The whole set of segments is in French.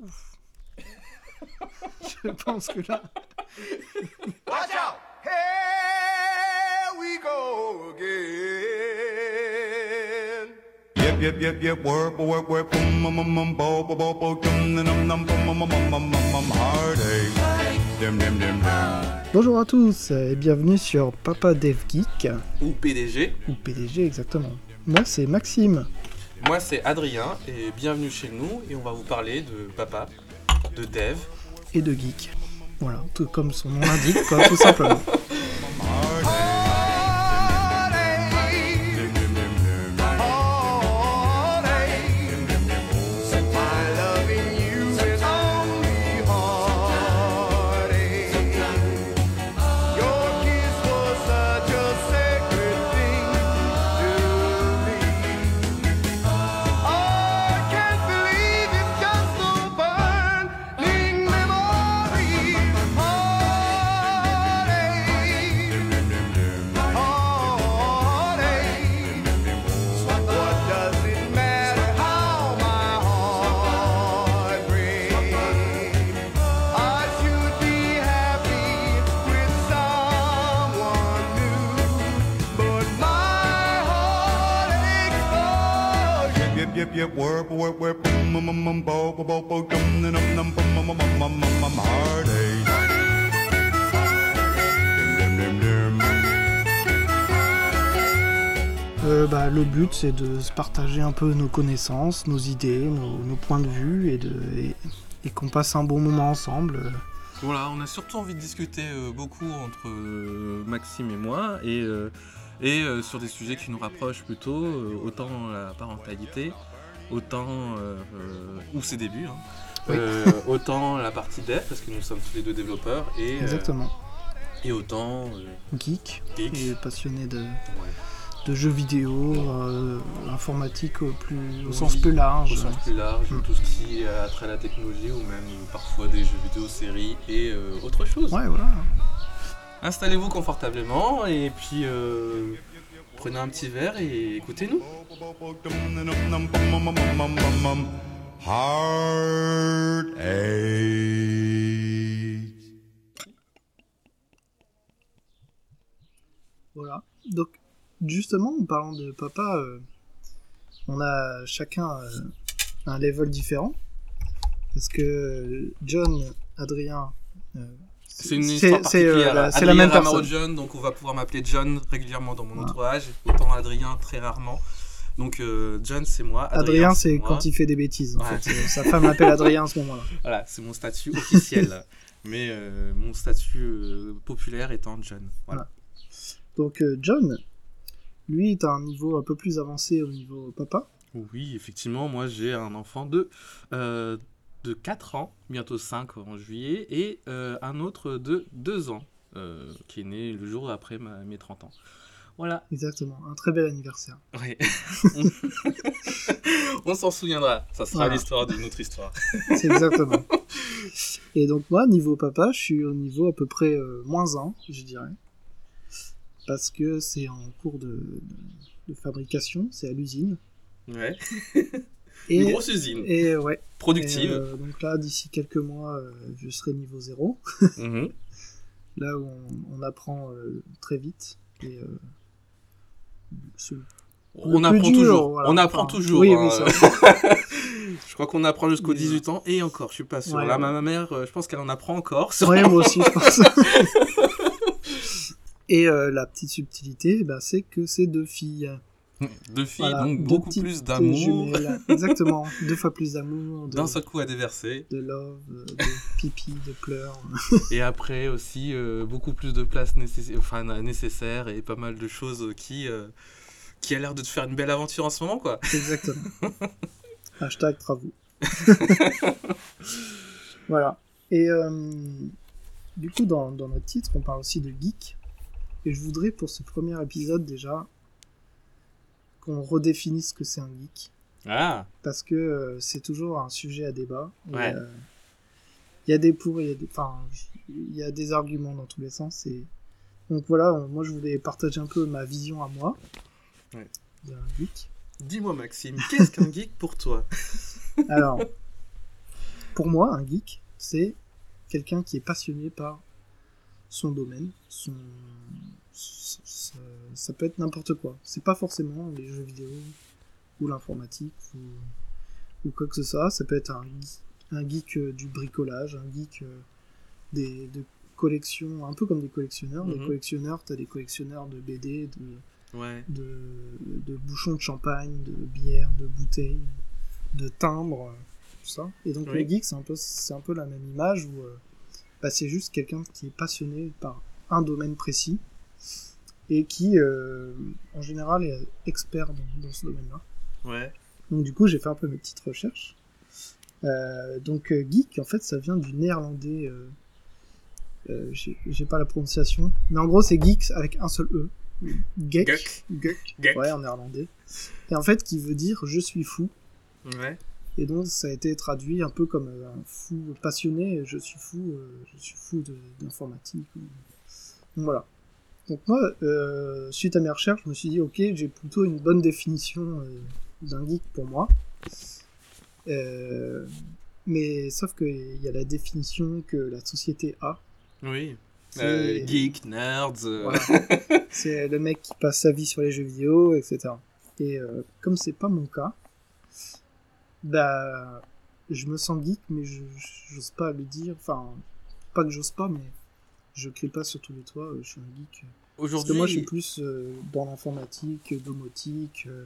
Ouf. Je pense que là. Watch out! Here we go again. Yep, yep, yep, yep, work, work, work, boom, bo, bo, bo, bo, dum, dum, dum, dum, bum, heartache. Dim, dim, dim, dim. Bonjour à tous et bienvenue sur Papa Dev Geek, ou PDG. ou PDG exactement. Moi c'est Maxime. Moi c'est Adrien et bienvenue chez nous et on va vous parler de papa, de dev. et de geek. Voilà, tout comme son nom l'indique, tout simplement. but c'est de se partager un peu nos connaissances, nos idées, nos, nos points de vue et, de, et, et qu'on passe un bon moment ensemble. Voilà, on a surtout envie de discuter euh, beaucoup entre euh, Maxime et moi et, euh, et euh, sur des sujets qui nous rapprochent plutôt, euh, autant la parentalité, autant euh, euh, ou ses débuts, hein. Oui. Euh, autant la partie dev parce que nous sommes tous les deux développeurs et, euh, Exactement. et autant euh, Geek geek. et passionné de, Ouais. De jeux vidéo, euh, informatique au, plus, au Oui, sens plus large. au sens plus large, Mm. tout ce qui a trait à la technologie ou même parfois des jeux vidéo, séries et euh, autre chose. Ouais, voilà. Installez-vous confortablement et puis euh, prenez un petit verre et écoutez-nous. Voilà. Donc, justement, en parlant de papa, euh, on a chacun euh, un level différent. Parce que euh, John, Adrien. euh, C'est une histoire c'est, euh, particulière. la- c'est la même personne. John, donc on va pouvoir m'appeler John régulièrement dans mon Voilà. entourage, autant Adrien très rarement. Donc euh, John c'est moi, Adrien, c'est quand il fait des bêtises. En Ouais. fait. Euh, Sa femme l'appelle Adrien à ce moment-là. Voilà, c'est mon statut officiel. Mais euh, mon statut euh, populaire étant John. Voilà. Donc, euh, John, lui, est à un niveau un peu plus avancé au niveau papa. Oui, effectivement, moi j'ai un enfant de, euh, de 4 ans, bientôt 5 en juillet, et euh, un autre de 2 ans, euh, qui est né le jour après ma- mes 30 ans. Voilà. Exactement. Un très bel anniversaire. Ouais. On s'en souviendra. Ça sera Voilà. l'histoire d'une autre histoire. C'est exactement. Et donc moi, niveau papa, je suis au niveau à peu près moins 1, je dirais. Parce que c'est en cours de, fabrication, c'est à l'usine. Ouais. Et, Une grosse usine. et ouais. productive. Et, euh, donc là, d'ici quelques mois, euh, je serai niveau 0. Mhm. Là où on, on apprend euh, très vite. Et, ce- On apprend dur, toujours. voilà. On apprend Enfin, toujours. oui, hein. oui, je crois qu'on apprend jusqu'aux Mais, 18 ans et encore, je suis pas sûr. Ouais, Là, ouais. ma mère, je pense qu'elle en apprend encore. sur- Ouais, moi aussi, je pense. Et euh, la petite subtilité, bah, c'est que c'est deux filles. Deux filles, Voilà, donc deux beaucoup plus d'amour. Exactement, deux fois plus d'amour, D'un seul coup à déverser. de love, de pipi, de pleurs. Et après aussi euh, beaucoup plus de place nécess- enfin, na- nécessaire et pas mal de choses qui, euh, qui a l'air de te faire une belle aventure en ce moment quoi. Exactement. Hashtag travaux. voilà. Et euh, du coup, dans, dans notre titre, on parle aussi de geek. Et je voudrais pour ce premier épisode déjà qu'on redéfinisse ce que c'est un geek. Ah, parce que euh, c'est toujours un sujet à débat. Euh, Il y a des pour, il y a des, enfin, il y a des arguments dans tous les sens. Et donc voilà, moi je voulais partager un peu ma vision à moi Ouais. d'un geek. dis-moi Maxime, qu'est-ce qu'un geek pour toi? Alors, pour moi, un geek, c'est quelqu'un qui est passionné par son domaine, son, ça, peut être n'importe quoi. C'est pas forcément les jeux vidéo ou l'informatique ou, ou quoi que ce soit. Ça peut être un, geek- un geek euh, du bricolage, un geek euh, des, de collections, un peu comme des collectionneurs. Les Mhm. collectionneurs, t'as des collectionneurs de BD, de, Ouais. de, de bouchons de champagne, de bière, de bouteilles, de timbres, euh, tout ça. Et donc Oui. le geek, c'est un peu, c'est un peu la même image où bah, c'est juste quelqu'un qui est passionné par un domaine précis et qui, euh, en général, est expert dans, dans ce domaine-là. Ouais. Donc du coup, j'ai fait un peu mes petites recherches. Euh, donc euh, geek, en fait, ça vient du néerlandais. Euh, j'ai pas la prononciation, mais en gros, c'est geek avec un seul e. Geek. Geek. Geek. Ouais, en néerlandais. Et en fait, qui veut dire je suis fou. Ouais. Et donc, ça a été traduit un peu comme un fou passionné. Je suis fou. je suis fou d'informatique. Donc voilà. Donc moi, euh, suite à mes recherches, je me suis dit, ok, j'ai plutôt une bonne définition euh, d'un geek pour moi. Euh, mais sauf qu'il y a la définition que la société a. Oui. Geek, nerds. Voilà. c'est le mec qui passe sa vie sur les jeux vidéo, etc. Et comme c'est pas mon cas, bah, je me sens geek, mais je j'ose pas le dire. Enfin, pas que j'ose pas, mais je crie pas sur tous les toits. euh, Je suis un geek. Aujourd'hui, moi, je suis plus euh, dans l'informatique, domotique euh,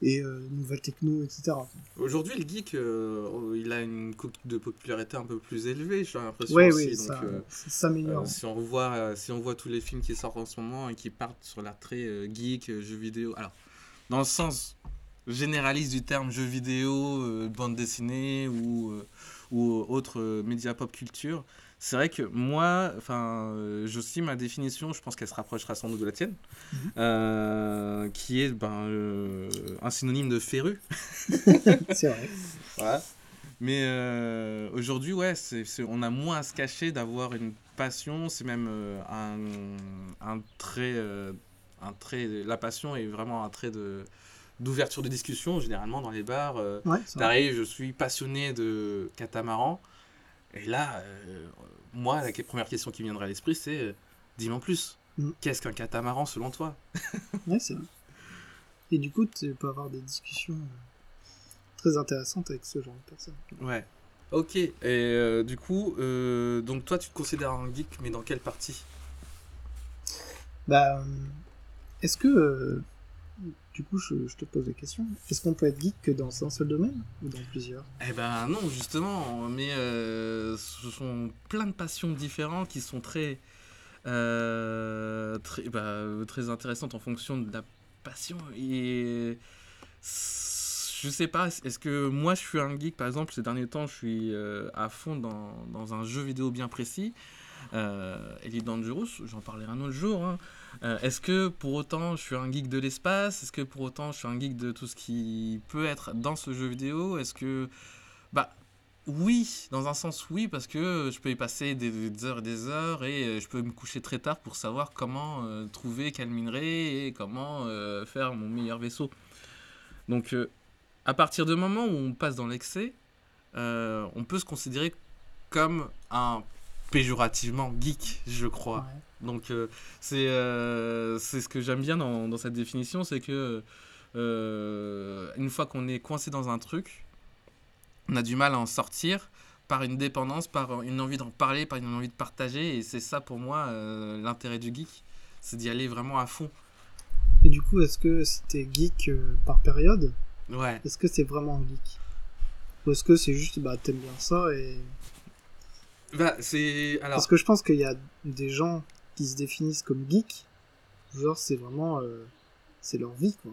et euh, nouvelles techno, etc. aujourd'hui, le geek, euh, il a une cote de popularité un peu plus élevée, j'ai l'impression oui, donc, ça, ça s'améliore. Euh, si on euh, si on voit tous les films qui sortent en ce moment et qui partent sur l'attrait geek, jeux vidéo, alors dans le sens généraliste du terme jeux vidéo, bande dessinée ou ou autre média pop culture, c'est vrai que moi, enfin, j'ai aussi ma définition, je pense qu'elle se rapprochera sans doute de la tienne, Mhm. euh, qui est ben, euh, un synonyme de féru. c'est vrai. Voilà. Mais euh, aujourd'hui, ouais, on a moins à se cacher d'avoir une passion. C'est même un, un trait, un trait. La passion est vraiment un trait de d'ouverture de discussion. Généralement dans les bars, Ouais, t'arrives, je suis passionné de catamaran. Et là, euh, moi, la première question qui me viendrait à l'esprit, c'est euh, dis-moi en plus. Mm. Qu'est-ce qu'un catamaran selon toi? Ouais, c'est vrai. Et du coup, tu peux avoir des discussions euh, très intéressantes avec ce genre de personnes. Ouais. Ok. Et euh, du coup, donc toi, tu te considères un geek, mais dans quelle partie? Bah, est-ce que, du coup, je, te pose la question, est-ce qu'on peut être geek que dans un seul domaine ou dans plusieurs? Eh ben non, justement, mais euh, ce sont plein de passions différentes qui sont très, euh, très, bah, très intéressantes en fonction de la passion. Et je sais pas, est-ce que moi je suis un geek, par exemple, ces derniers temps, je suis euh, à fond dans, dans un jeu vidéo bien précis, Elite Dangerous, j'en parlerai un autre jour. hein. Euh, est-ce que pour autant je suis un geek de l'espace? Est-ce que pour autant je suis un geek de tout ce qui peut être dans ce jeu vidéo? Est-ce que. Bah. Oui, dans un sens oui, parce que je peux y passer des, heures et des heures et euh, je peux me coucher très tard pour savoir comment euh, trouver quel minerai et comment faire mon meilleur vaisseau. Donc, à partir du moment où on passe dans l'excès, on peut se considérer comme un péjorativement geek, je crois. Donc euh, c'est euh, c'est ce que j'aime bien dans, dans cette définition, c'est que euh, une fois qu'on est coincé dans un truc, on a du mal à en sortir par une dépendance, par une envie d'en parler, par une envie de partager, et c'est ça pour moi euh, l'intérêt du geek, c'est d'y aller vraiment à fond. Et du coup, est-ce que si t'es geek euh, par période, Ouais. est-ce que c'est vraiment un geek? Ou est-ce que c'est juste, bah, t'aimes bien ça et... Bah c'est alors. Parce que je pense qu'il y a des gens qui se définissent comme geeks, genre c'est vraiment... euh, c'est leur vie, quoi.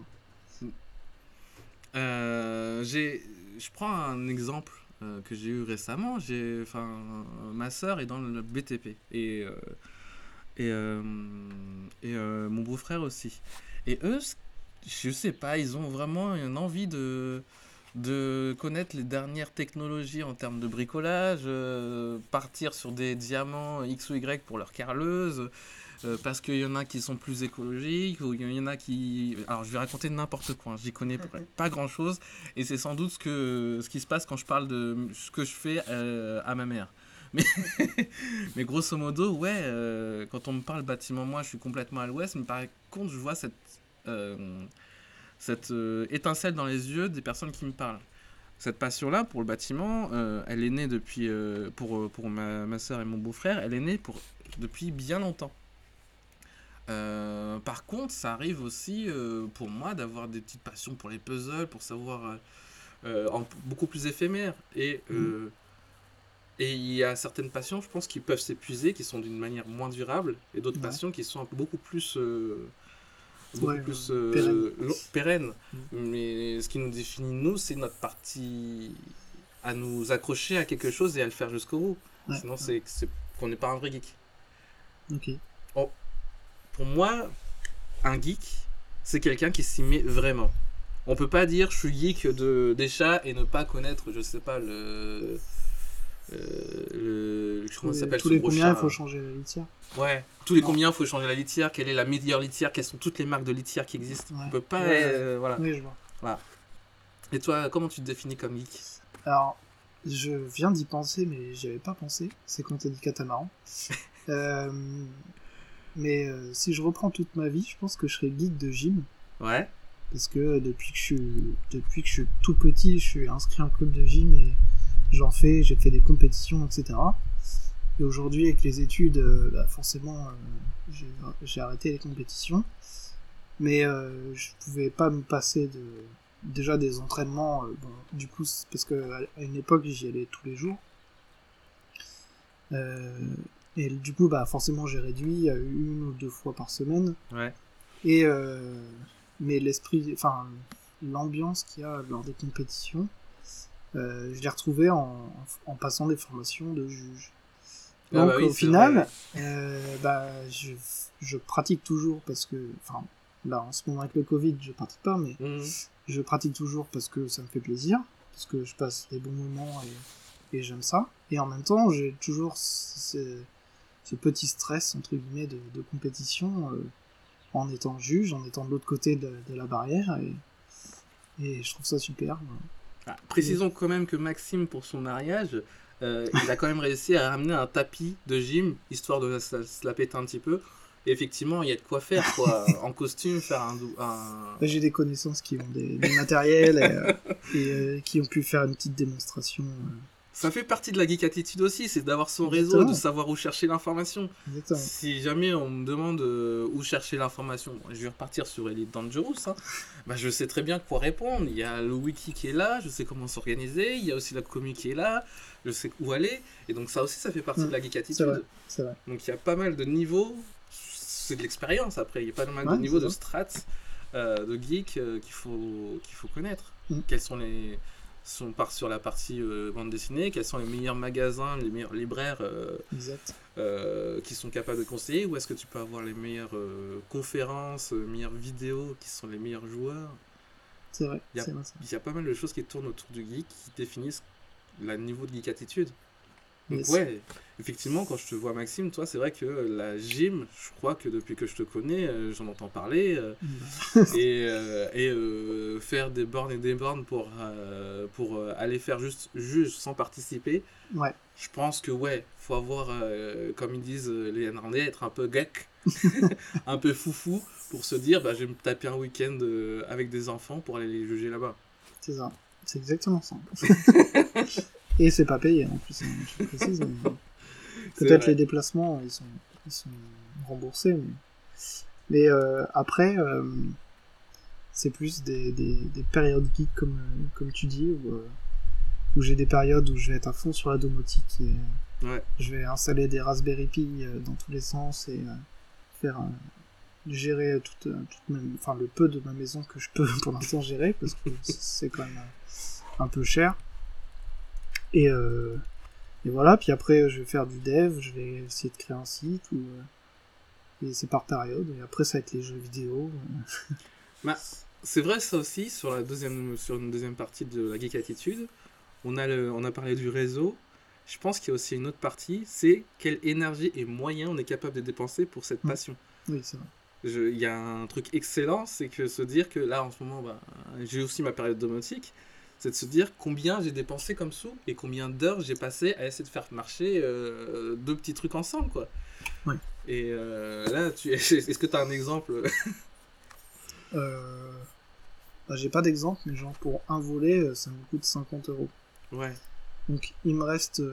Euh, j'ai, je prends un exemple euh, que j'ai eu récemment. J'ai, enfin, ma sœur est dans le BTP et et et mon beau-frère aussi. Et eux, je sais pas, ils ont vraiment une envie de de connaître les dernières technologies en termes de bricolage, euh, partir sur des diamants X ou Y pour leur carleuse, euh, parce qu'il y en a qui sont plus écologiques, ou il y en a qui... Alors je vais raconter n'importe quoi, hein, j'y connais pas- grand-chose, et c'est sans doute ce, que, ce qui se passe quand je parle de ce que je fais euh, à ma mère. Mais, mais grosso modo, ouais, quand on me parle bâtiment, moi je suis complètement à l'ouest, mais par contre je vois cette, cette euh, étincelle dans les yeux des personnes qui me parlent. Cette passion-là pour le bâtiment, euh, elle est née depuis, euh, pour, pour ma, ma soeur et mon beau-frère, elle est née pour, depuis bien longtemps. Par contre, ça arrive aussi pour moi d'avoir des petites passions pour les puzzles, pour savoir en- beaucoup plus éphémères. Et euh, et il y a certaines passions, je pense, qui peuvent s'épuiser, qui sont d'une manière moins durable, et d'autres Ouais. passions qui sont beaucoup plus, euh, beaucoup Ouais, plus euh, euh, pérennes. Mm. Mais ce qui nous définit, nous, c'est notre partie à nous accrocher à quelque chose et à le faire jusqu'au bout. Ouais. Sinon, c'est c'est qu'on n'est pas un vrai geek. Ok. Pour moi, un geek, c'est quelqu'un qui s'y met vraiment. On peut pas dire je suis geek de, des chats et ne pas connaître, je sais pas, le. Euh, comment ça s'appelle Tous les combien il faut changer la litière Ouais, tous les Non. combien faut changer la litière, quelle est la meilleure litière, quelles sont toutes les marques de litière qui existent. Ouais. On peut pas. Ouais. euh, voilà. Oui, je vois. Et toi, comment tu te définis comme geek? Alors, je viens d'y penser, mais j'y avais pas pensé. C'est quand t'as dit catamaran. Euh, mais euh, si je reprends toute ma vie, je pense que je serais geek de gym. Ouais. Parce que depuis que je suis, depuis que je suis tout petit, je suis inscrit en club de gym et j'en fais, j'ai fait des compétitions, etc. Et aujourd'hui, avec les études, euh, bah, forcément, euh, j'ai- arrêté les compétitions. Mais euh, je pouvais pas me passer de déjà des entraînements. euh, bon, du coup, parce que à une époque, j'y allais tous les jours. Euh, et du coup, bah forcément, j'ai réduit à une ou deux fois par semaine. Ouais. Et mais l'esprit, enfin l'ambiance qu'il y a lors des compétitions, euh, je l'ai retrouvé en, en passant des formations de juge. Ah Donc bah oui, au final, euh, bah, je, je pratique toujours parce que, enfin là en ce moment avec le Covid, je pratique pas, mais Mhm. je pratique toujours parce que ça me fait plaisir, parce que je passe des bons moments et, et j'aime ça. Et en même temps, j'ai toujours ce, ce petit stress, entre guillemets, de, de compétition euh, en étant juge, en étant de l'autre côté de, de la barrière. Et, et je trouve ça super. voilà. Ah, précisons quand même que Maxime, pour son mariage, euh, il a quand même réussi à ramener un tapis de gym, histoire de se, se la péter un petit peu. Et effectivement, il y a de quoi faire, quoi. en costume, faire un... J'ai des connaissances qui ont des, des matériels et, euh, et, euh, qui ont pu faire une petite démonstration. euh, Ça fait partie de la geek attitude aussi, c'est d'avoir son réseau, Exactement. de savoir où chercher l'information. Si jamais on me demande euh, où chercher l'information, bon, je vais repartir sur Elite Dangerous, hein, bah, je sais très bien quoi répondre. Il y a le wiki qui est là, je sais comment s'organiser, il y a aussi la commu qui est là, je sais où aller. Et donc ça aussi, ça fait partie de la geek C'est attitude. vrai, c'est vrai. Donc il y a pas mal de niveaux, c'est de l'expérience après, il y a pas mal Ouais, de niveaux de ça. strates euh, de geek euh, qu'il faut, qu'il faut connaître. Mm. Quels sont les. Si on part sur la partie euh, bande dessinée, quels sont les meilleurs magasins, les meilleurs libraires euh, euh, qui sont capables de conseiller Où est-ce que tu peux avoir les meilleures conférences, euh, meilleures vidéos, qui sont les meilleurs joueurs? C'est vrai. Y a- c'est vrai, c'est vrai. Il y a pas mal de choses qui tournent autour du geek qui définissent le niveau de geek attitude. Donc Yes. ouais, effectivement, quand je te vois Maxime, toi, c'est vrai que la gym, je crois que depuis que je te connais, euh, j'en entends parler, euh, et, euh, et faire des bornes et des bornes pour, pour aller faire juste juge sans participer, Ouais. je pense que ouais, faut avoir, comme ils disent les Néerlandais, être un peu geek, un peu foufou, pour se dire, bah, je vais me taper un week-end avec des enfants pour aller les juger là-bas. C'est ça. C'est exactement ça. Et c'est pas payé en plus, hein, je précise. mais C'est Peut-être les déplacements, ils sont, ils sont remboursés. Mais, mais euh, après, euh, c'est plus des, des, des périodes geeks, comme, comme tu dis, où, euh, où j'ai des périodes où je vais être à fond sur la domotique et Ouais. je vais installer des Raspberry Pi dans tous les sens et faire gérer toute, toute ma- enfin, le peu de ma maison que je peux pour l'instant gérer parce que c'est quand même un peu cher. Et, euh, et voilà, puis après je vais faire du dev, je vais essayer de créer un site ou euh, et c'est par période. Et après ça va être les jeux vidéo. Bah, c'est vrai ça aussi sur la deuxième sur une deuxième partie de la geek attitude. On a le, on a parlé du réseau. je pense qu'il y a aussi une autre partie, c'est quelle énergie et moyens on est capable de dépenser pour cette Mm. passion. Oui, c'est vrai. Il y a un truc excellent, c'est que se dire que là en ce moment, bah, j'ai aussi ma période domotique, c'est de se dire combien j'ai dépensé comme sous et combien d'heures j'ai passé à essayer de faire marcher euh, deux petits trucs ensemble, quoi. Et euh, là, tu... est-ce que tu as un exemple? Euh... bah, j'ai pas d'exemple, mais genre pour un volet, ça me coûte 50 euros. Ouais. Donc il me reste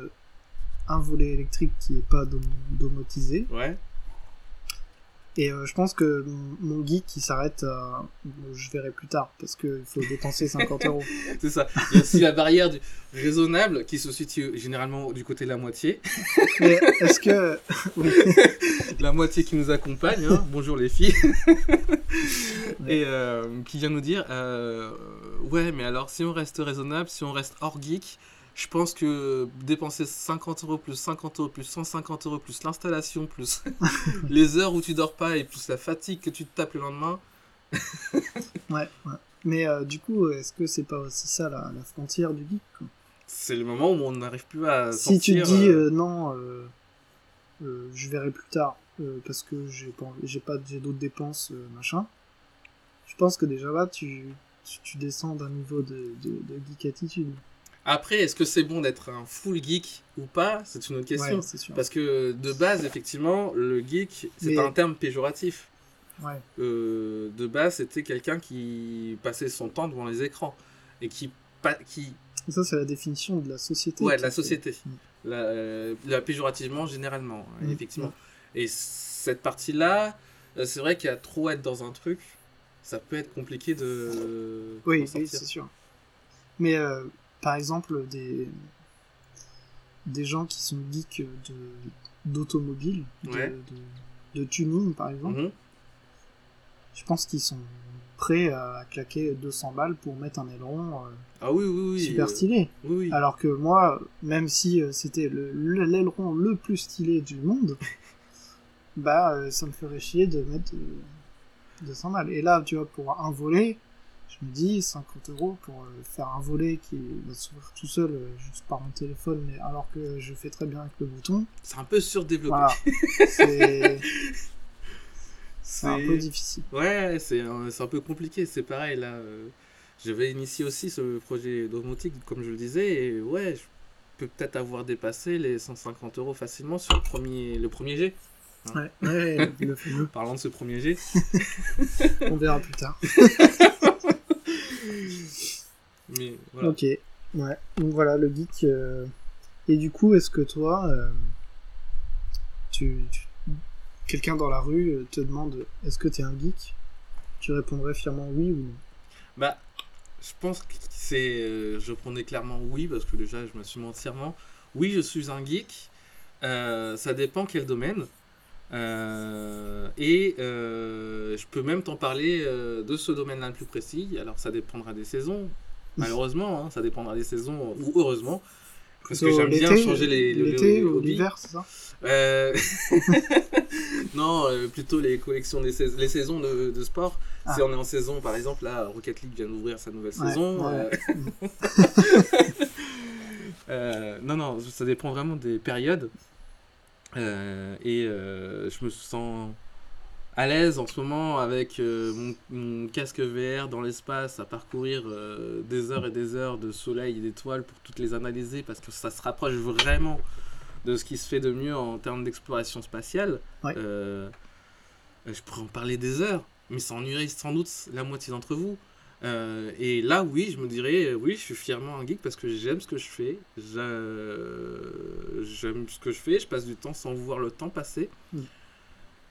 un volet électrique qui est pas dom- domotisé. Ouais. Et euh, je pense que mon- geek il s'arrête à. Je verrai plus tard parce qu'il faut dépenser 50 euros. C'est ça. Il y a aussi la barrière du raisonnable qui se situe généralement du côté de la moitié. Mais est-ce que. oui. La moitié qui nous accompagne. hein. Bonjour les filles. Et euh, qui vient nous dire euh, Ouais, mais alors si on reste raisonnable, si on reste hors geek, je pense que dépenser 50 euros plus 50 euros plus 150 euros plus l'installation plus les heures où tu dors pas et plus la fatigue que tu te tapes le lendemain. Ouais, ouais. Mais euh, du coup, est-ce que c'est pas aussi ça la, la frontière du geek quoi? C'est le moment où on n'arrive plus à. Si tu te sortir, dis euh, euh, non, je verrai plus tard parce que j'ai pas, j'ai pas, j'ai d'autres dépenses, machin. Je pense que déjà là, tu, tu, tu descends d'un niveau de, de, de geek attitude. Après, est-ce que c'est bon d'être un full geek ou pas? C'est une autre question. Ouais, c'est sûr. Parce que de base, effectivement, le geek, c'est Mais- un terme péjoratif. Ouais. Euh, de base, c'était quelqu'un qui passait son temps devant les écrans et qui, qui ça, c'est la définition de la société. ouais, de la société, Mm. la, euh, la péjorativement généralement, Mm, effectivement. Et cette partie-là, euh, c'est vrai qu'à trop être dans un truc, ça peut être compliqué de Oui, c'est sûr. Mais euh, par exemple, des, des gens qui sont geeks de, d'automobile, de, Ouais. de, de tuning par exemple, Mhm. je pense qu'ils sont prêts à claquer 200 balles pour mettre un aileron euh, Ah oui, oui, oui. super euh, stylé. Alors que moi, même si euh, c'était le- le- l'aileron le plus stylé du monde, bah ça me ferait chier de mettre euh, 200 balles. Et là, tu vois, pour un volet, je me dis 50 euros pour euh, faire un volet qui va s'ouvrir tout seul euh, juste par mon téléphone, mais alors que je fais très bien avec le bouton. C'est un peu surdéveloppé. Voilà. C'est c'est un peu difficile. Ouais, c'est un, un peu compliqué, c'est pareil là. euh, J'avais initié aussi ce projet domotique, comme je le disais, et ouais, je peux peut-être avoir dépassé les 150 euros facilement sur le premier, le premier G. Ouais, ouais, le. Parlant de ce premier G, On verra plus tard. Mais voilà. Ok, ouais. Donc voilà, le geek. euh, Et du coup, est-ce que toi, euh, tu, tu- quelqu'un dans la rue euh, te demande est-ce que t'es un geek? Tu répondrais fièrement oui ou non? Bah, je pense que c'est. je prenais clairement oui, parce que déjà, je me suis entièrement. Oui, je suis un geek. Euh, ça dépend quel domaine. Euh, et euh, je peux même t'en parler euh, de ce domaine-là le plus précis. Alors, ça dépendra des saisons. Malheureusement, hein, ça dépendra des saisons, ou heureusement. Parce que j'aime bien changer les, L'été les ou l'hiver, c'est ça? Non, plutôt les collections des sais- les saisons de, de sport. Ah. Si on est en saison, par exemple, là, Rocket League vient d'ouvrir sa nouvelle Ouais, saison. ouais. non, non, ça dépend vraiment des périodes. Euh, et euh, je me sens à l'aise en ce moment avec euh, mon, mon casque VR dans l'espace à parcourir des heures et des heures de soleil et d'étoiles pour toutes les analyser parce que ça se rapproche vraiment de ce qui se fait de mieux en termes d'exploration spatiale. Ouais. Je pourrais en parler des heures, mais ça ennuierait sans doute la moitié d'entre vous. Euh, et là, oui, je me dirais, euh, oui, je suis fièrement un geek parce que j'aime ce que je fais. J'a- J'aime ce que je fais. Je passe du temps sans voir le temps passer. Mm.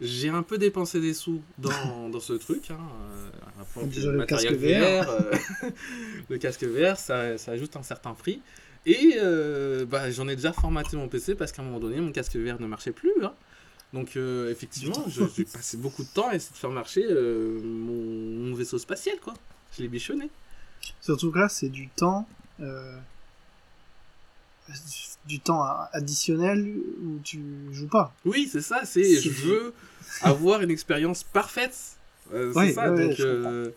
J'ai un peu dépensé des sous dans, dans ce truc. Hein, euh, Déjà le casque euh, le casque VR, ça, ça ajoute un certain prix. Et euh, bah, j'en ai déjà formaté mon PC parce qu'à un moment donné, mon casque VR ne marchait plus. hein. Donc euh, effectivement, j'ai passé beaucoup de temps à essayer de faire marcher mon, mon vaisseau spatial, quoi. Je l'ai bichonné. Surtout que là, c'est du temps. euh, du temps additionnel où tu joues pas. Oui, c'est ça, c'est je veux avoir une expérience parfaite. Euh, c'est Ouais, ça, ouais, donc... je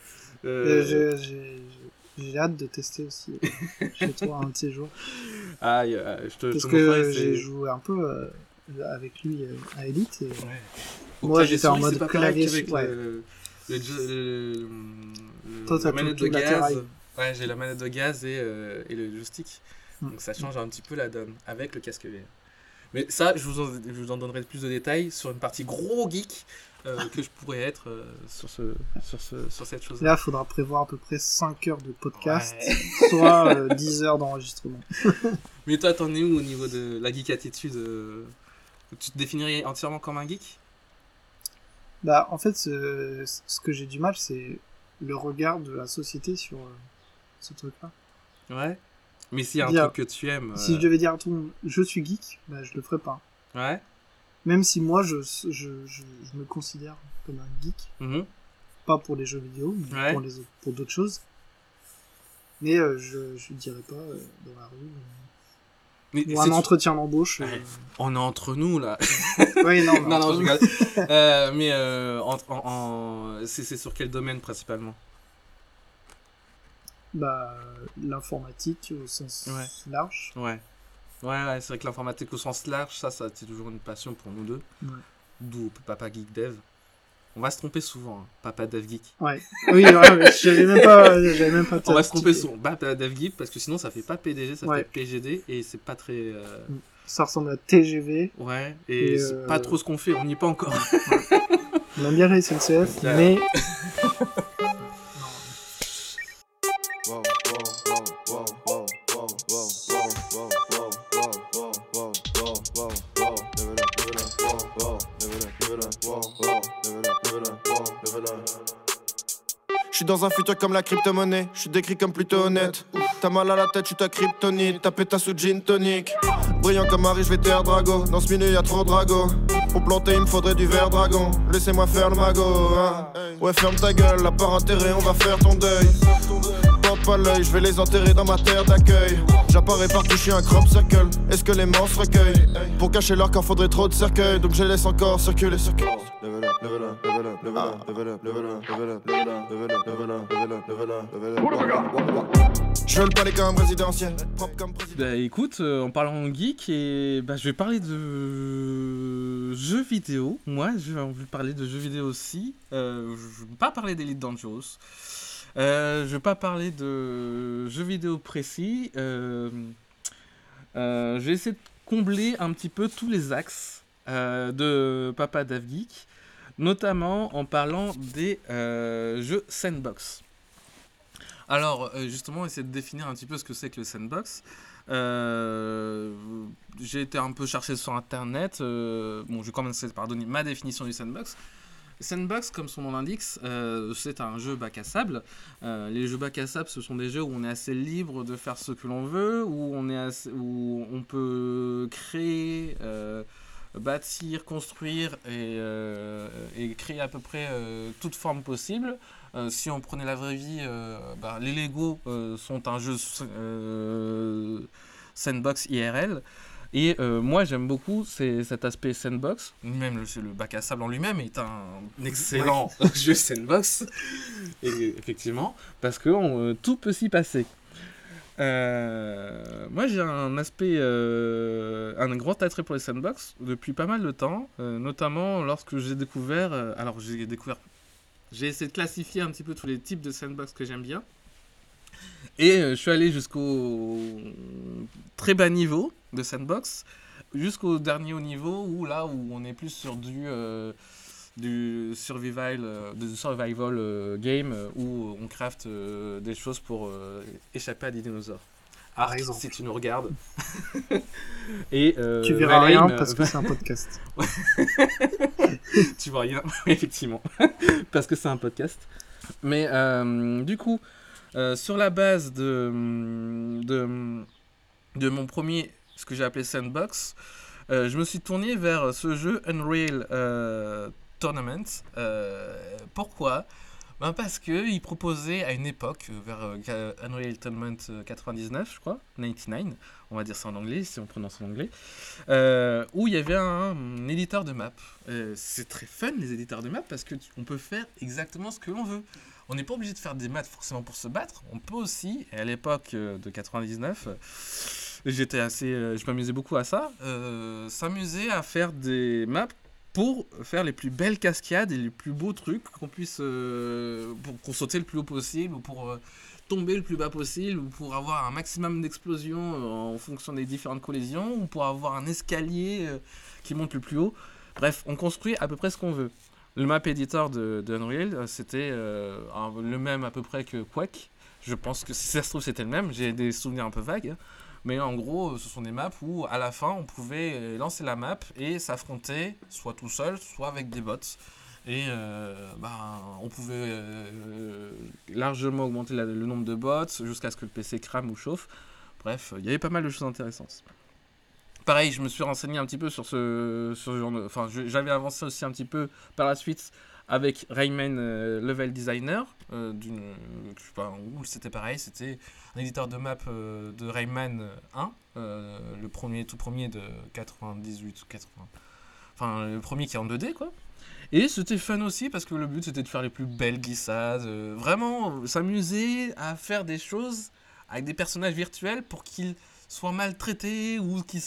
euh, j'ai- hâte de tester aussi euh, chez toi un de ces jours. Ah, y a- je te, je Parce te que j'ai joué un peu avec lui à Elite. Et... Ouais. Moi, j'étais en mode clavier le- le- le- Toi, t'as la manette de gaz. Ouais, j'ai la manette de gaz et, euh, et le joystick. Mm. Donc ça change un petit peu la donne avec le casque VR. Mais ça, je vous en, je vous en donnerai plus de détails sur une partie gros geek euh, que je pourrais être euh, sur, ce, sur, ce, sur cette chose. Là, il faudra prévoir à peu près 5 heures de podcast, soit euh, 10 heures d'enregistrement. Mais toi, t'en es où au niveau de la geek attitude euh, Tu te définirais entièrement comme un geek? Bah, en fait, ce, ce que j'ai du mal, c'est le regard de la société sur euh, ce truc-là. Ouais. Mais s'il y a un truc que tu aimes. Si je euh, devais dire à tout le monde, je suis geek, bah, je le ferais pas. Ouais. Même si moi, je, je, je, je me considère comme un geek, Mhm. pas pour les jeux vidéo, mais Ouais. pour, les pour d'autres choses. Mais euh, je je dirais pas euh, dans la rue. Mais euh, ou un entretien d'embauche. euh, Ouais. On est entre nous là. Oui, non, je rigole. Euh, mais euh, en, en- c'est sur quel domaine principalement? Bah, l'informatique au sens Ouais. large. Ouais. Ouais, ouais, c'est vrai que l'informatique au sens large, ça, ça c'est toujours une passion pour nous deux. D'où Papa Geek Dev. On va se tromper souvent, hein. Papa Dev Geek. Ouais. Oui, ouais, j'avais même pas, j'avais même pas. On va se tromper souvent. Papa Dev Geek parce que sinon ça fait pas PDG, ça Ouais. fait PGD et c'est pas très. euh, Ça ressemble à TGV. Ouais, et, Et, c'est euh, pas trop ce qu'on fait, on n'y est pas encore. On aime bien la SNCF, mais dans un futur comme la crypto-monnaie, je suis décrit comme plutôt honnête. T'as mal à la tête, je suis ta kryptonite, ta pétasse sous gin tonic. Brillant comme Harry, je vais taire Drago. Dans ce milieu, y a trop drago. Pour planter, il me faudrait du verre dragon. Laissez-moi faire le magot, hein. Ouais, ferme ta gueule, la part intérêt, on va faire ton deuil je vais les enterrer dans ma terre d'accueil. J'apparais partout, je un crop circle. Est-ce que les morts recueillent Pour cacher leur corps, faudrait trop de cercueils, donc je laisse encore circuler, circuler. Je veux le parler comme résidentiel, propre comme. Bah écoute, en parlant en geek, et bah, je vais parler de jeux vidéo. Moi, j'ai envie de parler de jeux vidéo aussi. Euh, je vais pas parler d'Elite Dangerous. Euh, je vais pas parler de jeux vidéo précis. Euh, euh, je vais essayer de combler un petit peu tous les axes de Papa Dave Geek, notamment en parlant des jeux sandbox. Alors, justement, essayer de définir un petit peu ce que c'est que le sandbox. J'ai été un peu chercher sur internet. bon, je vais commencer par donner ma définition du sandbox. Sandbox, comme son nom l'indique, euh, c'est un jeu bac à sable. Euh, les jeux bac à sable, ce sont des jeux où on est assez libre de faire ce que l'on veut, où on, peut créer, euh, bâtir, construire et, créer à peu près toute forme possible. Si on prenait la vraie vie, bah, les Lego sont un jeu sandbox IRL. Et euh, moi, j'aime beaucoup c'est- cet aspect sandbox. Même le, le bac à sable en lui-même est un excellent jeu sandbox. Et, effectivement, parce que on, euh, tout peut s'y passer. Euh, moi, j'ai un aspect, euh, un grand attrait pour les sandbox depuis pas mal de temps, euh, notamment lorsque j'ai découvert. euh, alors, j'ai découvert. J'ai essayé de classifier un petit peu tous les types de sandbox que j'aime bien. Et euh, je suis allé jusqu'au très bas niveau de sandbox, jusqu'au dernier haut niveau où là où on est plus sur du euh, du survival, euh, du survival euh, game où on craft des choses pour échapper à des dinosaures. Par Arc, exemple. si tu nous regardes. Et tu verras Valheim, rien parce que c'est un podcast. tu vois rien, effectivement, parce que c'est un podcast. Mais du coup, euh, sur la base de, de, de mon premier, ce que j'ai appelé Sandbox, euh, je me suis tourné vers ce jeu Unreal euh, Tournament. Pourquoi? Ben Parce qu'il proposait à une époque, vers Unreal Tournament euh, 99, je crois, 99, on va dire ça en anglais, si on prononce en anglais, où il y avait un, un éditeur de map. C'est très fun les éditeurs de map parce que tu- on peut faire exactement ce que l'on veut. On n'est pas obligé de faire des maths forcément pour se battre. On peut aussi, et à l'époque euh, de 99, euh, j'étais assez, euh, je m'amusais beaucoup à ça, s'amuser à faire des maps pour faire les plus belles cascades et les plus beaux trucs qu'on puisse, pour, pour sauter le plus haut possible ou pour tomber le plus bas possible ou pour avoir un maximum d'explosion euh, en fonction des différentes collisions ou pour avoir un escalier qui monte le plus haut. Bref, on construit à peu près ce qu'on veut. Le map editor de, Unreal, euh, c'était euh, le même à peu près que Quake. Je pense que si ça se trouve, c'était le même. J'ai des souvenirs un peu vagues. Mais en gros, euh, ce sont des maps où à la fin, on pouvait lancer la map et s'affronter, soit tout seul, soit avec des bots. Et ben, on pouvait largement augmenter le nombre de bots jusqu'à ce que le PC crame ou chauffe. Bref, il y avait pas mal de choses intéressantes. Pareil, je me suis renseigné un petit peu sur ce, genre de... Enfin, j'avais avancé aussi un petit peu par la suite avec Rayman euh, Level Designer. euh, je sais pas où c'était pareil, c'était un éditeur de map euh, de Rayman 1, euh, le premier, tout premier de 98 ou 80. Enfin, le premier qui est en 2D, quoi. Et c'était fun aussi parce que le but c'était de faire les plus belles glissades, vraiment s'amuser à faire des choses avec des personnages virtuels pour qu'ils soient maltraités ou qu'ils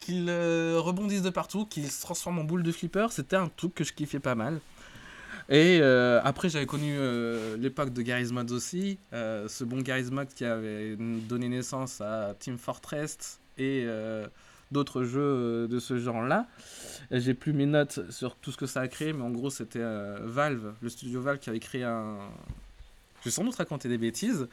qu'ils euh, rebondissent de partout, qu'ils se transforment en boule de flipper. C'était un truc que je kiffais pas mal. Et euh, après, j'avais connu euh, l'époque de Garry's Mod aussi, euh, ce bon Garry's Mod qui avait donné naissance à Team Fortress et d'autres jeux de ce genre-là. J'ai plus mes notes sur tout ce que ça a créé, mais en gros, c'était Valve, le studio Valve qui avait créé un. Je vais sans doute raconter des bêtises.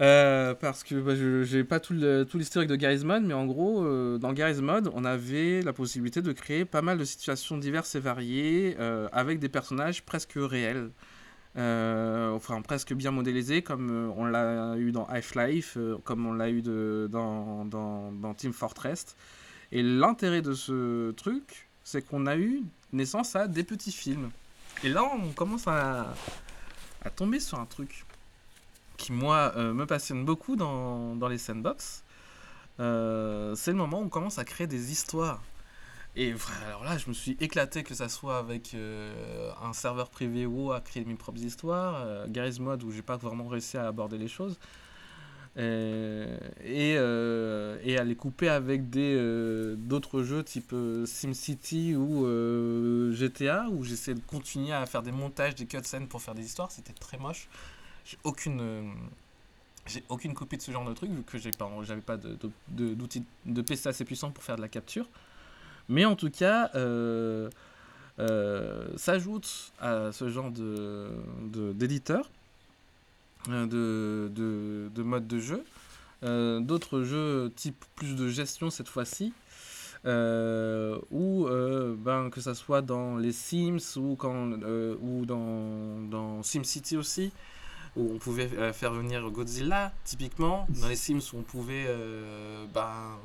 Euh, parce que bah, je n'ai pas tout l'historique de Garry's Mod, mais en gros, euh, dans Garry's Mod, on avait la possibilité de créer pas mal de situations diverses et variées euh, avec des personnages presque réels. Enfin, presque bien modélisés, comme on l'a eu dans Half-Life, comme on l'a eu dans, dans, dans Team Fortress. Et l'intérêt de ce truc, c'est qu'on a eu naissance à des petits films. Et là, on commence à, à tomber sur un truc qui, moi, euh, me passionne beaucoup dans, dans les sandbox. Euh, c'est le moment où on commence à créer des histoires. Et alors là, je me suis éclaté, que ça soit avec euh, un serveur privé ou à créer mes propres histoires, Garry's Mod où j'ai pas vraiment réussi à aborder les choses. Et, à les couper avec des d'autres jeux type SimCity ou GTA où j'essaie de continuer à faire des montages, des cutscenes pour faire des histoires. C'était très moche. J'ai aucune euh, j'ai aucune copie de ce genre de truc vu que j'ai pas j'avais pas de, de, de- d'outils de PC assez puissant pour faire de la capture. Mais en tout cas, euh, euh, s'ajoute à ce genre de, d'éditeur, euh, de, de, de mode de jeu, d'autres jeux type plus de gestion cette fois-ci, ou ben, que ça soit dans les Sims ou, quand, ou dans, dans SimCity aussi, où on pouvait euh, faire venir Godzilla, typiquement, dans les Sims où on pouvait euh, ben,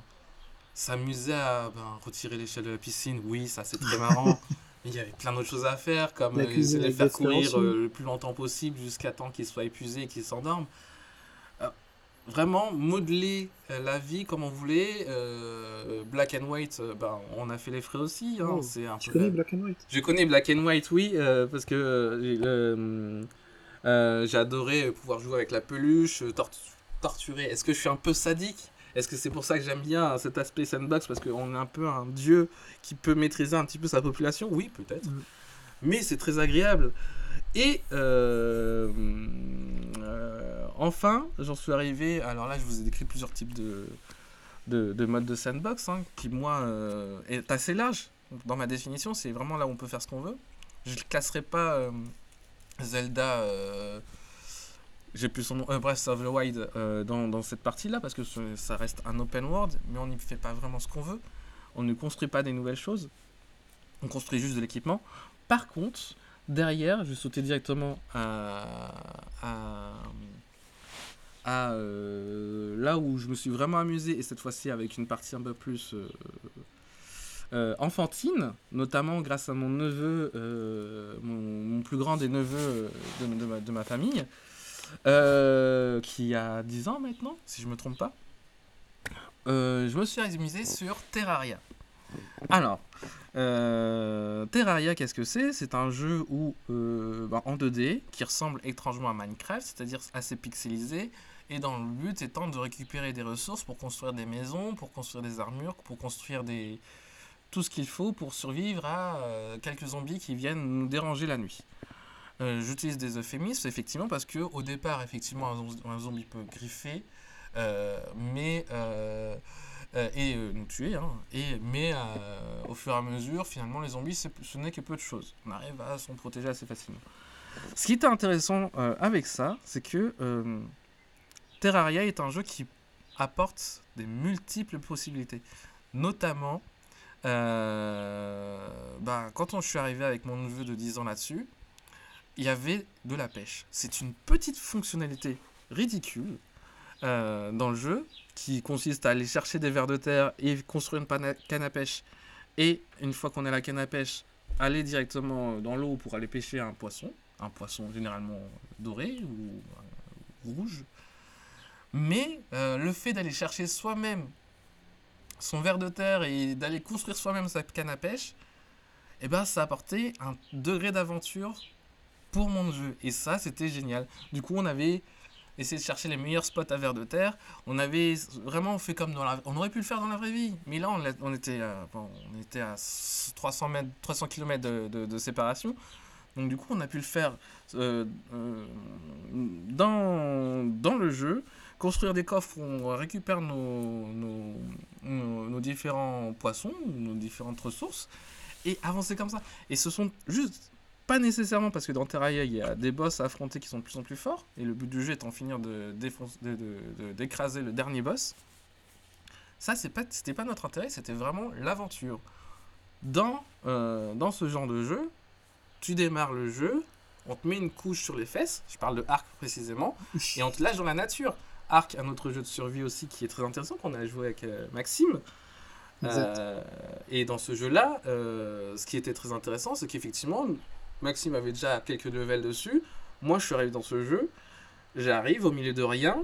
s'amuser à ben, retirer l'échelle de la piscine, oui, ça c'est très marrant. Il y avait plein d'autres choses à faire, comme euh, les faire courir le plus longtemps possible jusqu'à temps qu'ils soient épuisés et qu'ils s'endorment. Vraiment modeler la vie comme on voulait. black and white, ben, on a fait les frais aussi. hein, Oh, c'est un Tu peu connais la- Black and White? Je connais Black and White, oui, parce que euh, j'ai adoré pouvoir jouer avec la peluche, euh, tort- torturer. Est-ce que je suis un peu sadique? Est-ce que c'est pour ça que j'aime bien cet aspect sandbox? Parce qu'on est un peu un dieu qui peut maîtriser un petit peu sa population? Oui, peut-être. Mm. Mais c'est très agréable. Et euh, euh, enfin, j'en suis arrivé. Alors là, je vous ai décrit plusieurs types de, de, de modes de sandbox, hein, qui moi euh, est assez large. Dans ma définition, c'est vraiment là où on peut faire ce qu'on veut. Je ne classerai pas Zelda, euh, j'ai plus son nom, euh, Breath of the Wild euh, dans, cette partie-là, parce que ça reste un open world, mais on n'y fait pas vraiment ce qu'on veut. On ne construit pas des nouvelles choses. On construit juste de l'équipement. Par contre, derrière, je vais sauter directement à, à, à, euh, là où je me suis vraiment amusé, et cette fois-ci avec une partie un peu plus euh, enfantine, notamment grâce à mon neveu, euh, mon, plus grand des neveux euh, de, ma, famille, qui a 10 ans maintenant, si je me trompe pas. Je me suis amusé sur Terraria. Alors, Terraria, qu'est-ce que c'est? C'est un jeu où, bah, en 2D qui ressemble étrangement à Minecraft, c'est-à-dire assez pixelisé, et dans le but étant de récupérer des ressources pour construire des maisons, pour construire des armures, pour construire des tout ce qu'il faut pour survivre à euh, quelques zombies qui viennent nous déranger la nuit. Euh, J'utilise des euphémismes effectivement parce que au départ effectivement un zombie, peut griffer, euh, mais et nous tuer, hein, et mais au fur et à mesure finalement les zombies ce n'est que peu de choses. On arrive à s'en protéger assez facilement. Ce qui était intéressant avec ça, c'est que Terraria est un jeu qui apporte des multiples possibilités. Notamment, euh, bah, quand on, je suis arrivé avec mon neveu de 10 ans là-dessus, il y avait de la pêche. C'est une petite fonctionnalité ridicule euh, dans le jeu qui consiste à aller chercher des vers de terre et construire une canne à pêche. Et une fois qu'on a la canne à pêche, aller directement dans l'eau pour aller pêcher un poisson. Un poisson généralement doré ou euh, rouge. Mais le fait d'aller chercher soi-même son ver de terre et d'aller construire soi-même sa canne à pêche, eh ben, ça apportait un degré d'aventure pour mon jeu. Et ça, c'était génial. Du coup, on avait essayé de chercher les meilleurs spots à ver de terre. On avait vraiment fait comme dans la... On aurait pu le faire dans la vraie vie. Mais là, on, on était, à, on était à 300, mètres, 300 km de, séparation. Donc du coup, on a pu le faire euh, euh, dans le jeu construire des coffres où on récupère nos, nos, différents poissons, nos différentes ressources, et avancer comme ça. Et ce sont juste, pas nécessairement parce que dans Terraria, il y a des boss à affronter qui sont de plus en plus forts, et le but du jeu étant finir de- d'écraser le dernier boss. Ça, c'est pas, c'était pas notre intérêt, c'était vraiment l'aventure. Dans, euh, dans ce genre de jeu, tu démarres le jeu, on te met une couche sur les fesses, je parle de Arc précisément, et on te lâche dans la nature. Arc, un autre jeu de survie aussi qui est très intéressant, qu'on a joué avec euh, Maxime. Euh, et dans ce jeu-là, euh, ce qui était très intéressant, c'est qu'effectivement, Maxime avait déjà quelques levels dessus. Moi, je suis arrivé dans ce jeu, j'arrive au milieu de rien,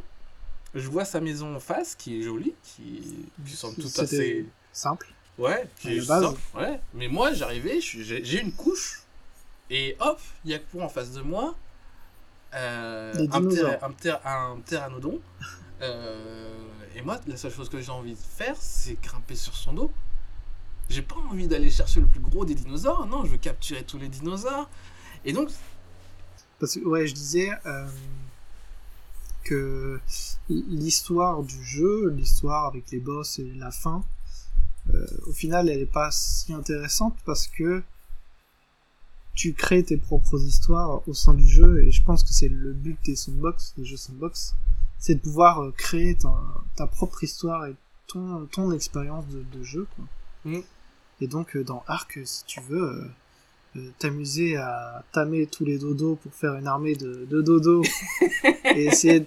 je vois sa maison en face, qui est jolie, qui, qui semble tout assez... Simple. Ouais, qui est simple, ouais. Mais moi, j'arrivais, j'ai une couche, et hop, il y a quoi en face de moi? Euh, un, un, pteranodon. Euh, et moi, la seule chose que j'ai envie de faire, c'est grimper sur son dos. J'ai pas envie d'aller chercher le plus gros des dinosaures, non, je veux capturer tous les dinosaures. Et donc, Parce que, ouais, je disais euh, que l'histoire du jeu, l'histoire avec les boss et la fin, au final, elle est pas si intéressante parce que tu crées tes propres histoires au sein du jeu et je pense que c'est le but des sandbox, des jeux sandbox, c'est de pouvoir euh, créer ta, ta propre histoire et ton, ton expérience de, de jeu. Quoi. Mm. Et donc euh, dans Arc, si tu veux, euh, t'amuser à tamer tous les dodos pour faire une armée de, de dodos et essayer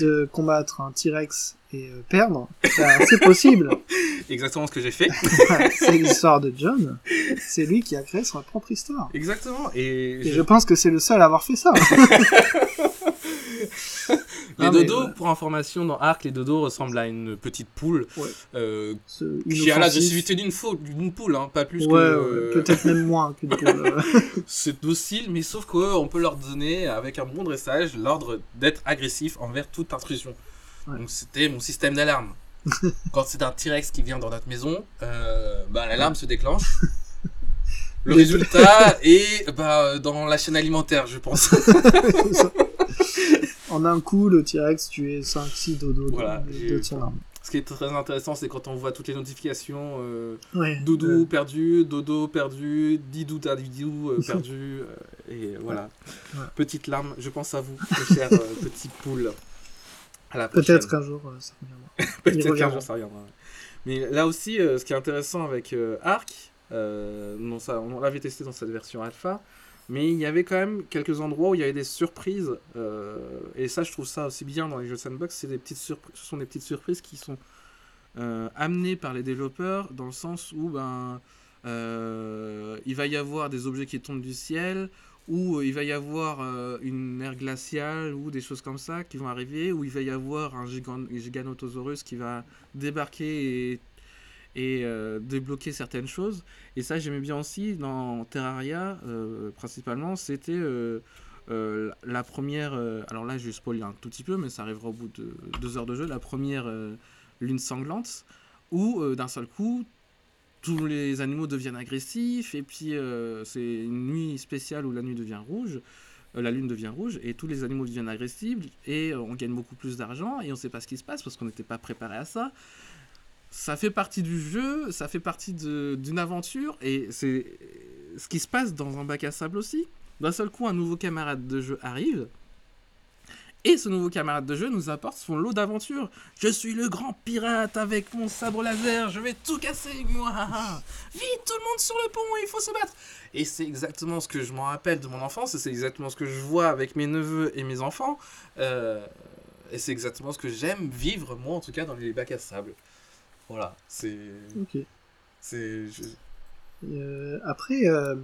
de combattre un T-Rex et euh, perdre, bah, c'est possible. exactement ce que j'ai fait. c'est l'histoire de John. C'est lui qui a créé sa propre histoire. Exactement. Et, Et je- je pense que c'est le seul à avoir fait ça. Les dodos, ouais. pour information, dans Arc, les dodos ressemblent à une petite poule Ouais. euh, qui a l'agressivité d'une d'une poule, hein, pas plus Ouais, que. ouais, euh, peut-être même moins qu'une poule. euh. C'est docile, mais sauf qu'on peut leur donner, avec un bon dressage, l'ordre d'être agressif envers toute intrusion. Ouais. Donc c'était mon système d'alarme. Quand c'est un T-Rex qui vient dans notre maison, euh, bah, l'alarme se déclenche. Le Les- résultat est bah, dans la chaîne alimentaire, je pense. En un coup, le T-Rex tuait 5-6 dodos de- Voilà, de, de. Ce qui est très intéressant, c'est quand on voit toutes les notifications euh, Ouais. Doudou perdu, Dodo perdu, Didou Didou euh, perdu, euh, et voilà. Ouais. Petite larme, je pense à vous, chers euh, petits poules. Peut-être qu'un jour, ça reviendra. Peut-être qu'un jour ça reviendra. Mais là aussi, ce qui est intéressant avec Arc, euh, non, ça, on l'avait testé dans cette version alpha, mais il y avait quand même quelques endroits où il y avait des surprises. euh, et ça, je trouve ça aussi bien dans les jeux de sandbox. Des petites ce sont des petites surprises qui sont euh, amenées par les développeurs dans le sens où ben, euh, il va y avoir des objets qui tombent du ciel, où il va y avoir une ère glaciale ou des choses comme ça qui vont arriver, où il va y avoir un gigan- giganotosaurus qui va débarquer et, et euh, débloquer certaines choses. Et ça, j'aimais bien aussi dans Terraria, euh, principalement, c'était euh, la première. alors là, je vais spoiler un tout petit peu, mais ça arrivera au bout de deux heures de jeu. La première lune sanglante, où d'un seul coup, tous les animaux deviennent agressifs, et puis c'est une nuit spéciale où la nuit devient rouge. La lune devient rouge et tous les animaux deviennent agressifs et on gagne beaucoup plus d'argent et on sait pas ce qui se passe parce qu'on n'était pas préparé à ça ça fait partie du jeu, ça fait partie d'une aventure, et c'est ce qui se passe dans un bac à sable aussi. D'un seul coup, un nouveau camarade de jeu arrive, et ce nouveau camarade de jeu nous apporte son lot d'aventures. Je suis le grand pirate avec mon sabre laser, je vais tout casser moi. Vite, tout le monde sur le pont, il faut se battre. Et c'est exactement ce que je m'en rappelle de mon enfance, et c'est exactement ce que je vois avec mes neveux et mes enfants. Euh, et c'est exactement ce que j'aime vivre, moi en tout cas, dans les bacs à sable. Voilà, c'est. Ok. c'est je- euh, après, euh,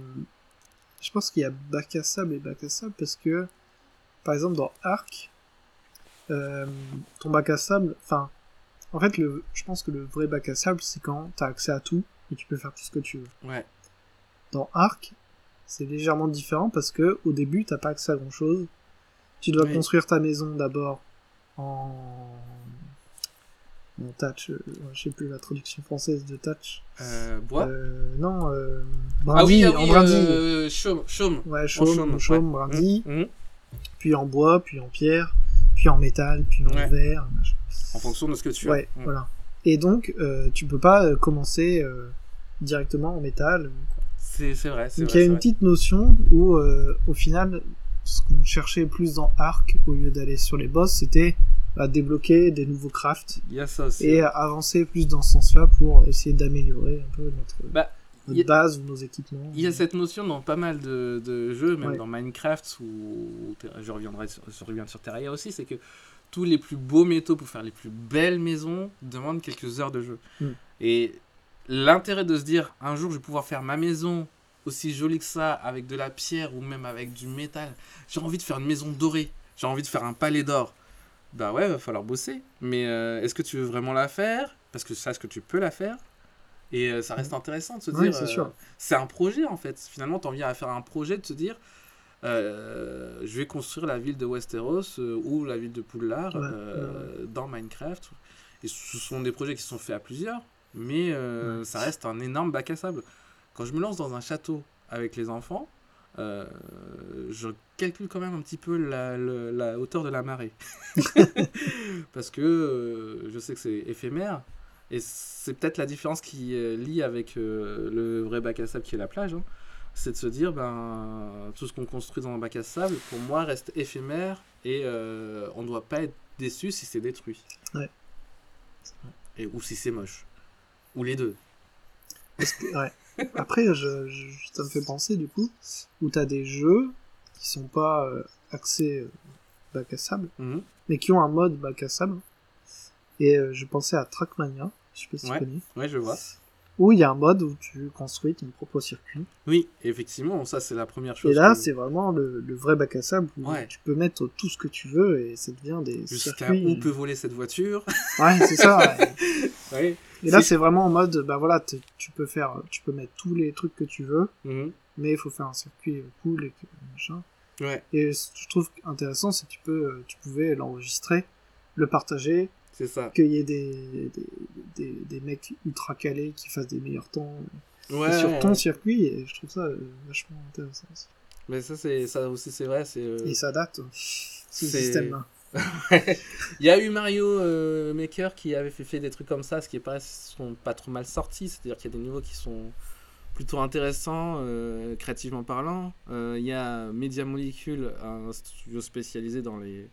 je pense qu'il y a bac à sable et bac à sable parce que, par exemple, dans Arc, euh, ton bac à sable, enfin, en fait, le, je pense que le vrai bac à sable, c'est quand tu as accès à tout et tu peux faire tout ce que tu veux. Ouais, Dans Arc, c'est légèrement différent parce que au début, t'as pas accès à grand chose. Tu dois Oui. construire ta maison d'abord en en touch, euh, je sais plus la traduction française de touch. euh, bois. Euh, non, euh, ah oui, ah en oui, brindille. euh, chaume, chaume. Ouais, chaume, chaume, chaume, ouais. brindille, Mmh, mmh. puis en bois, puis en pierre, puis en métal, puis en Ouais. verre. En fonction de ce que tu Ouais, as. Mmh. voilà. Et donc, euh, tu peux pas euh, commencer euh, directement en métal. C'est c'est vrai, Donc il y a une vrai. petite notion où, euh, au final, ce qu'on cherchait plus dans Arc, au lieu d'aller sur les boss, c'était à débloquer des nouveaux crafts et à avancer plus dans ce sens-là pour essayer d'améliorer un peu notre, Bah, notre y a- base ou nos équipements. Il y a cette notion dans pas mal de, de jeux, même Ouais. dans Minecraft, ou je reviendrai sur, je reviens sur Terraria aussi, c'est que tous les plus beaux métaux pour faire les plus belles maisons demandent quelques heures de jeu. Mm. Et l'intérêt de se dire, un jour je vais pouvoir faire ma maison aussi jolie que ça, avec de la pierre ou même avec du métal, j'ai envie de faire une maison dorée, j'ai envie de faire un palais d'or. Bah ouais, va falloir bosser. Mais euh, est-ce que tu veux vraiment la faire? Parce que sache que tu peux la faire? Et euh, ça reste intéressant de se Oui, dire. c'est euh, sûr. c'est un projet en fait. Finalement, tu viens à faire un projet de se dire euh, je vais construire la ville de Westeros euh, ou la ville de Poudlard Ouais, euh, dans Minecraft. Et ce sont des projets qui sont faits à plusieurs, mais ça reste un énorme bac à sable. Quand je me lance dans un château avec les enfants, euh, je calcule quand même un petit peu la, hauteur de la marée. Parce que euh, je sais que c'est éphémère. Et c'est peut-être la différence qui euh, lie avec le vrai bac à sable qui est la plage. hein. C'est de se dire, ben, tout ce qu'on construit dans un bac à sable, pour moi, reste éphémère et on ne doit pas être déçu si c'est détruit. Ouais. Et, ou si c'est moche. Ou les deux. Parce que- ouais. Après, je, je- ça me fait penser du coup, où t'as des jeux qui sont pas euh, axés euh, bac à sable, Mhm. mais qui ont un mode bac à sable. Et euh, je pensais à Trackmania, je sais pas si Ouais. tu connais, Ouais, je vois. Où il y a un mode où tu construis ton propre circuit. Oui, effectivement, ça c'est la première chose. Et là, que- c'est vraiment le, le vrai bac à sable où Ouais. tu peux mettre tout ce que tu veux et ça devient des Jusqu'à circuits. où peut voler cette voiture. Ouais, c'est ça. ouais. Et là, c'est vraiment en mode, bah voilà, tu peux faire, tu peux mettre tous les trucs que tu veux, Mhm. mais il faut faire un circuit cool et que, machin. Ouais, Et ce que je trouve intéressant, c'est que tu peux, euh, tu pouvais l'enregistrer, le partager, c'est ça. qu'il y ait des, des, des, des mecs ultra calés qui fassent des meilleurs temps Ouais. sur ton circuit, et je trouve ça euh, vachement intéressant. aussi. Mais ça, c'est ça aussi, c'est vrai. C'est. euh, Et ça date, hein, ce système-là. Il y a eu Mario euh, Maker qui avait fait, fait des trucs comme ça, ce qui paraît sont pas trop mal sortis. C'est-à-dire qu'il y a des niveaux qui sont plutôt intéressants, euh, créativement parlant. Il y a Media Molecule, un studio spécialisé dans les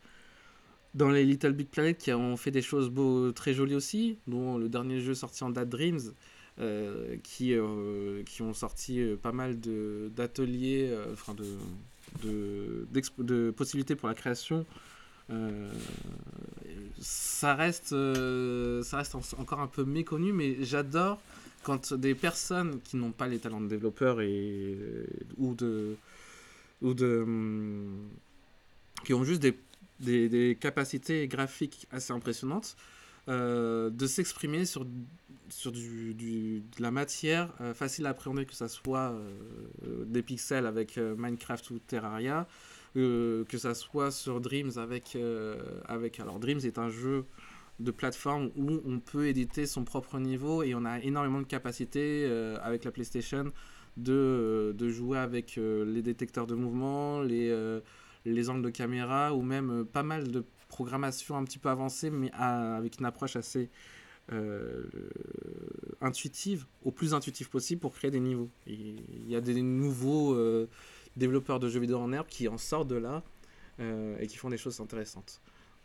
dans les Little Big Planet qui ont fait des choses très jolies aussi, dont le dernier jeu sorti en Date Dreams, euh, qui, euh, qui ont sorti euh, pas mal d'ateliers, enfin de, de, possibilités pour la création. Ça reste, ça reste en- encore un peu méconnu, mais j'adore quand des personnes qui n'ont pas les talents de développeurs et, ou de, ou de, hum, qui ont juste des, des, capacités graphiques assez impressionnantes, euh, de s'exprimer sur, sur du, de la matière euh, facile à appréhender, que ça soit euh, des pixels avec Minecraft ou Terraria, que ça soit sur Dreams avec, avec... Alors Dreams est un jeu de plateforme où on peut éditer son propre niveau et on a énormément de capacité euh, avec la PlayStation de, de jouer avec les détecteurs de mouvement, les, les angles de caméra ou même euh, pas mal de programmation un petit peu avancée mais avec une approche assez euh, intuitive, au plus intuitive possible pour créer des niveaux. Il y a des nouveaux euh, développeurs de jeux vidéo en herbe qui en sortent de là et qui font des choses intéressantes.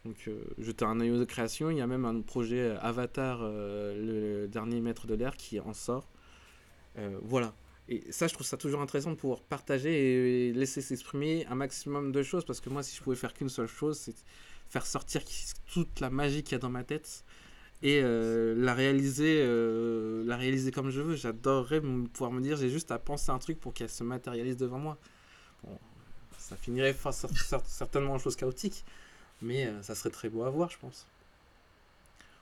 Donc jeter un œil aux créations, il y a même un projet Avatar, le dernier maître de l'air, qui en sort. Voilà. Et ça, je trouve ça toujours intéressant de pouvoir partager et laisser s'exprimer un maximum de choses. Parce que moi, si je pouvais faire qu'une seule chose, c'est faire sortir toute la magie qu'il y a dans ma tête et euh, la réaliser euh, la réaliser comme je veux. J'adorerais pouvoir me dire, j'ai juste à penser un truc pour qu'elle se matérialise devant moi. Bon, ça finirait certainement en chose chaotique, mais euh, ça serait très beau à voir, je pense.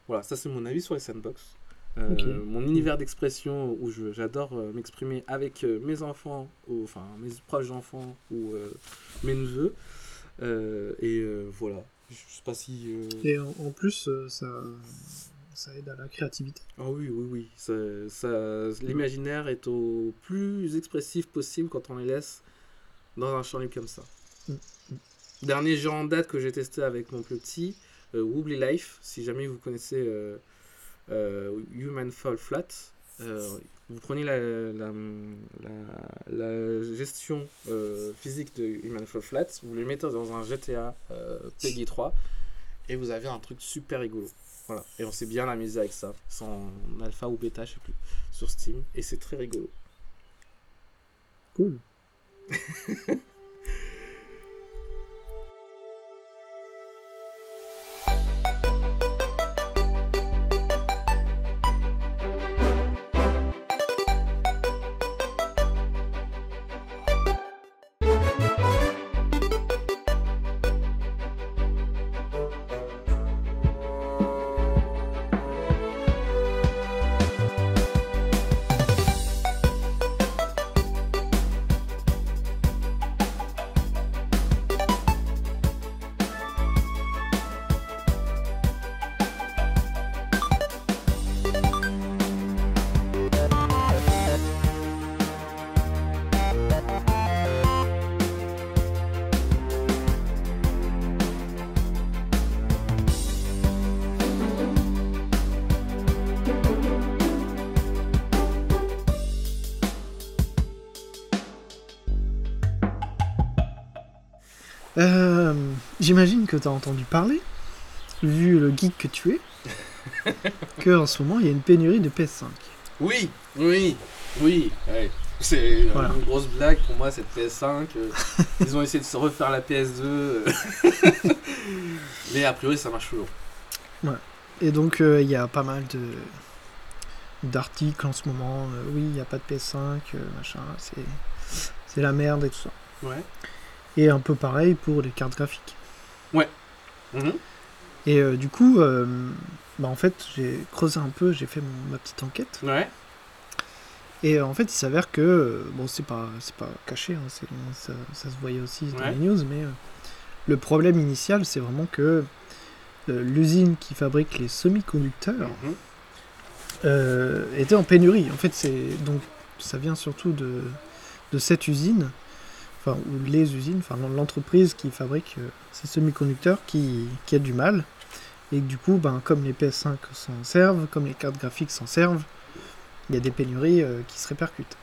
Voilà, ça c'est mon avis sur les sandbox. Euh. Mon univers d'expression où je- j'adore euh, m'exprimer avec euh, mes enfants, ou enfin mes proches enfants ou mes neveux. Et voilà. Je sais pas si. Et en, en plus, ça, ça aide à la créativité. Ah oui, oui, oui. Ça, ça- L'imaginaire est au plus expressif possible quand on les laisse dans un champ libre comme ça. Mm. Dernier jeu en date que j'ai testé avec mon petit, euh, Wobbly Life. Si jamais vous connaissez Human Fall Flat, euh, vous prenez la, la, la- la gestion euh, physique de Human Fall Flat, vous les mettez dans un GTA euh, Peggy 3 et vous avez un truc super rigolo. Voilà. Et on s'est bien amusé avec ça. C'est en alpha ou bêta, je sais plus, sur Steam. Et c'est très rigolo. Cool. Euh, J'imagine que tu as entendu parler, vu le geek que tu es, que en ce moment il y a une pénurie de PS5. Oui, oui, oui. ouais. C'est Voilà. une grosse blague pour moi, cette PS5. euh, ils ont essayé de se refaire la PS2. euh. Mais a priori, ça marche toujours. Et donc euh, il y a pas mal de d'articles en ce moment. euh, oui, il n'y a pas de PS5, euh, machin, c'est c'est la merde et tout ça. Ouais. Et un peu pareil pour les cartes graphiques. Mhm. Et euh, du coup, euh, bah, en fait, j'ai creusé un peu, j'ai fait mon- ma petite enquête. Ouais. Et euh, en fait, il s'avère que, bon, c'est pas, c'est pas caché, hein, c'est- ça, ça se voyait aussi dans Ouais. les news, mais euh, le problème initial, c'est vraiment que euh, l'usine qui fabrique les semi-conducteurs Mhm. euh, était en pénurie. En fait, c'est donc ça vient surtout de, de cette usine, enfin ou les usines, enfin l'entreprise qui fabrique euh, ces semi-conducteurs qui, qui a du mal. Et du coup, ben, comme les PS5 s'en servent, comme les cartes graphiques s'en servent, il y a des pénuries euh, qui se répercutent.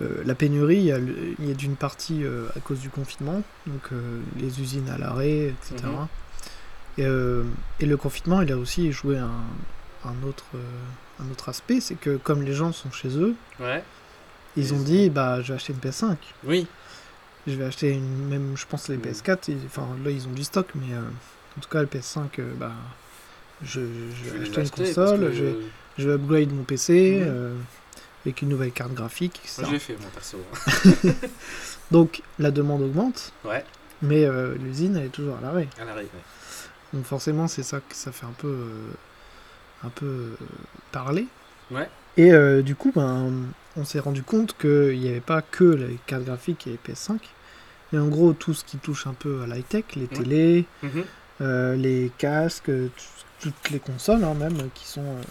Euh, la pénurie, il y a, d'une partie à cause du confinement, donc les usines à l'arrêt, etc. Mhm. Et, et le confinement, il a aussi joué un, un autre, un autre aspect, c'est que comme les gens sont chez eux, Ouais. ils ont dit bah je vais acheter une PS5, Oui. Je vais acheter une même je pense les Mhm. PS4, et- enfin là ils ont du stock, mais euh, en tout cas le PS5, euh, bah je, vais acheter une console, que je, vais, je vais upgrade mon PC euh, avec une nouvelle carte graphique, etc. Moi, je l'ai fait, mon perso. Donc la demande augmente, Ouais. mais euh, l'usine elle est toujours à l'arrêt. À l'arrêt. ouais. Donc forcément c'est ça que ça fait un peu euh, un peu euh, parler. Ouais. Et euh, du coup, ben, on s'est rendu compte qu'il n'y avait pas que les cartes graphiques et les PS5, en gros tout ce qui touche un peu à l'high-tech, les télés, Mhm. euh, les casques, euh, tout- toutes les consoles hein, même qui sont euh,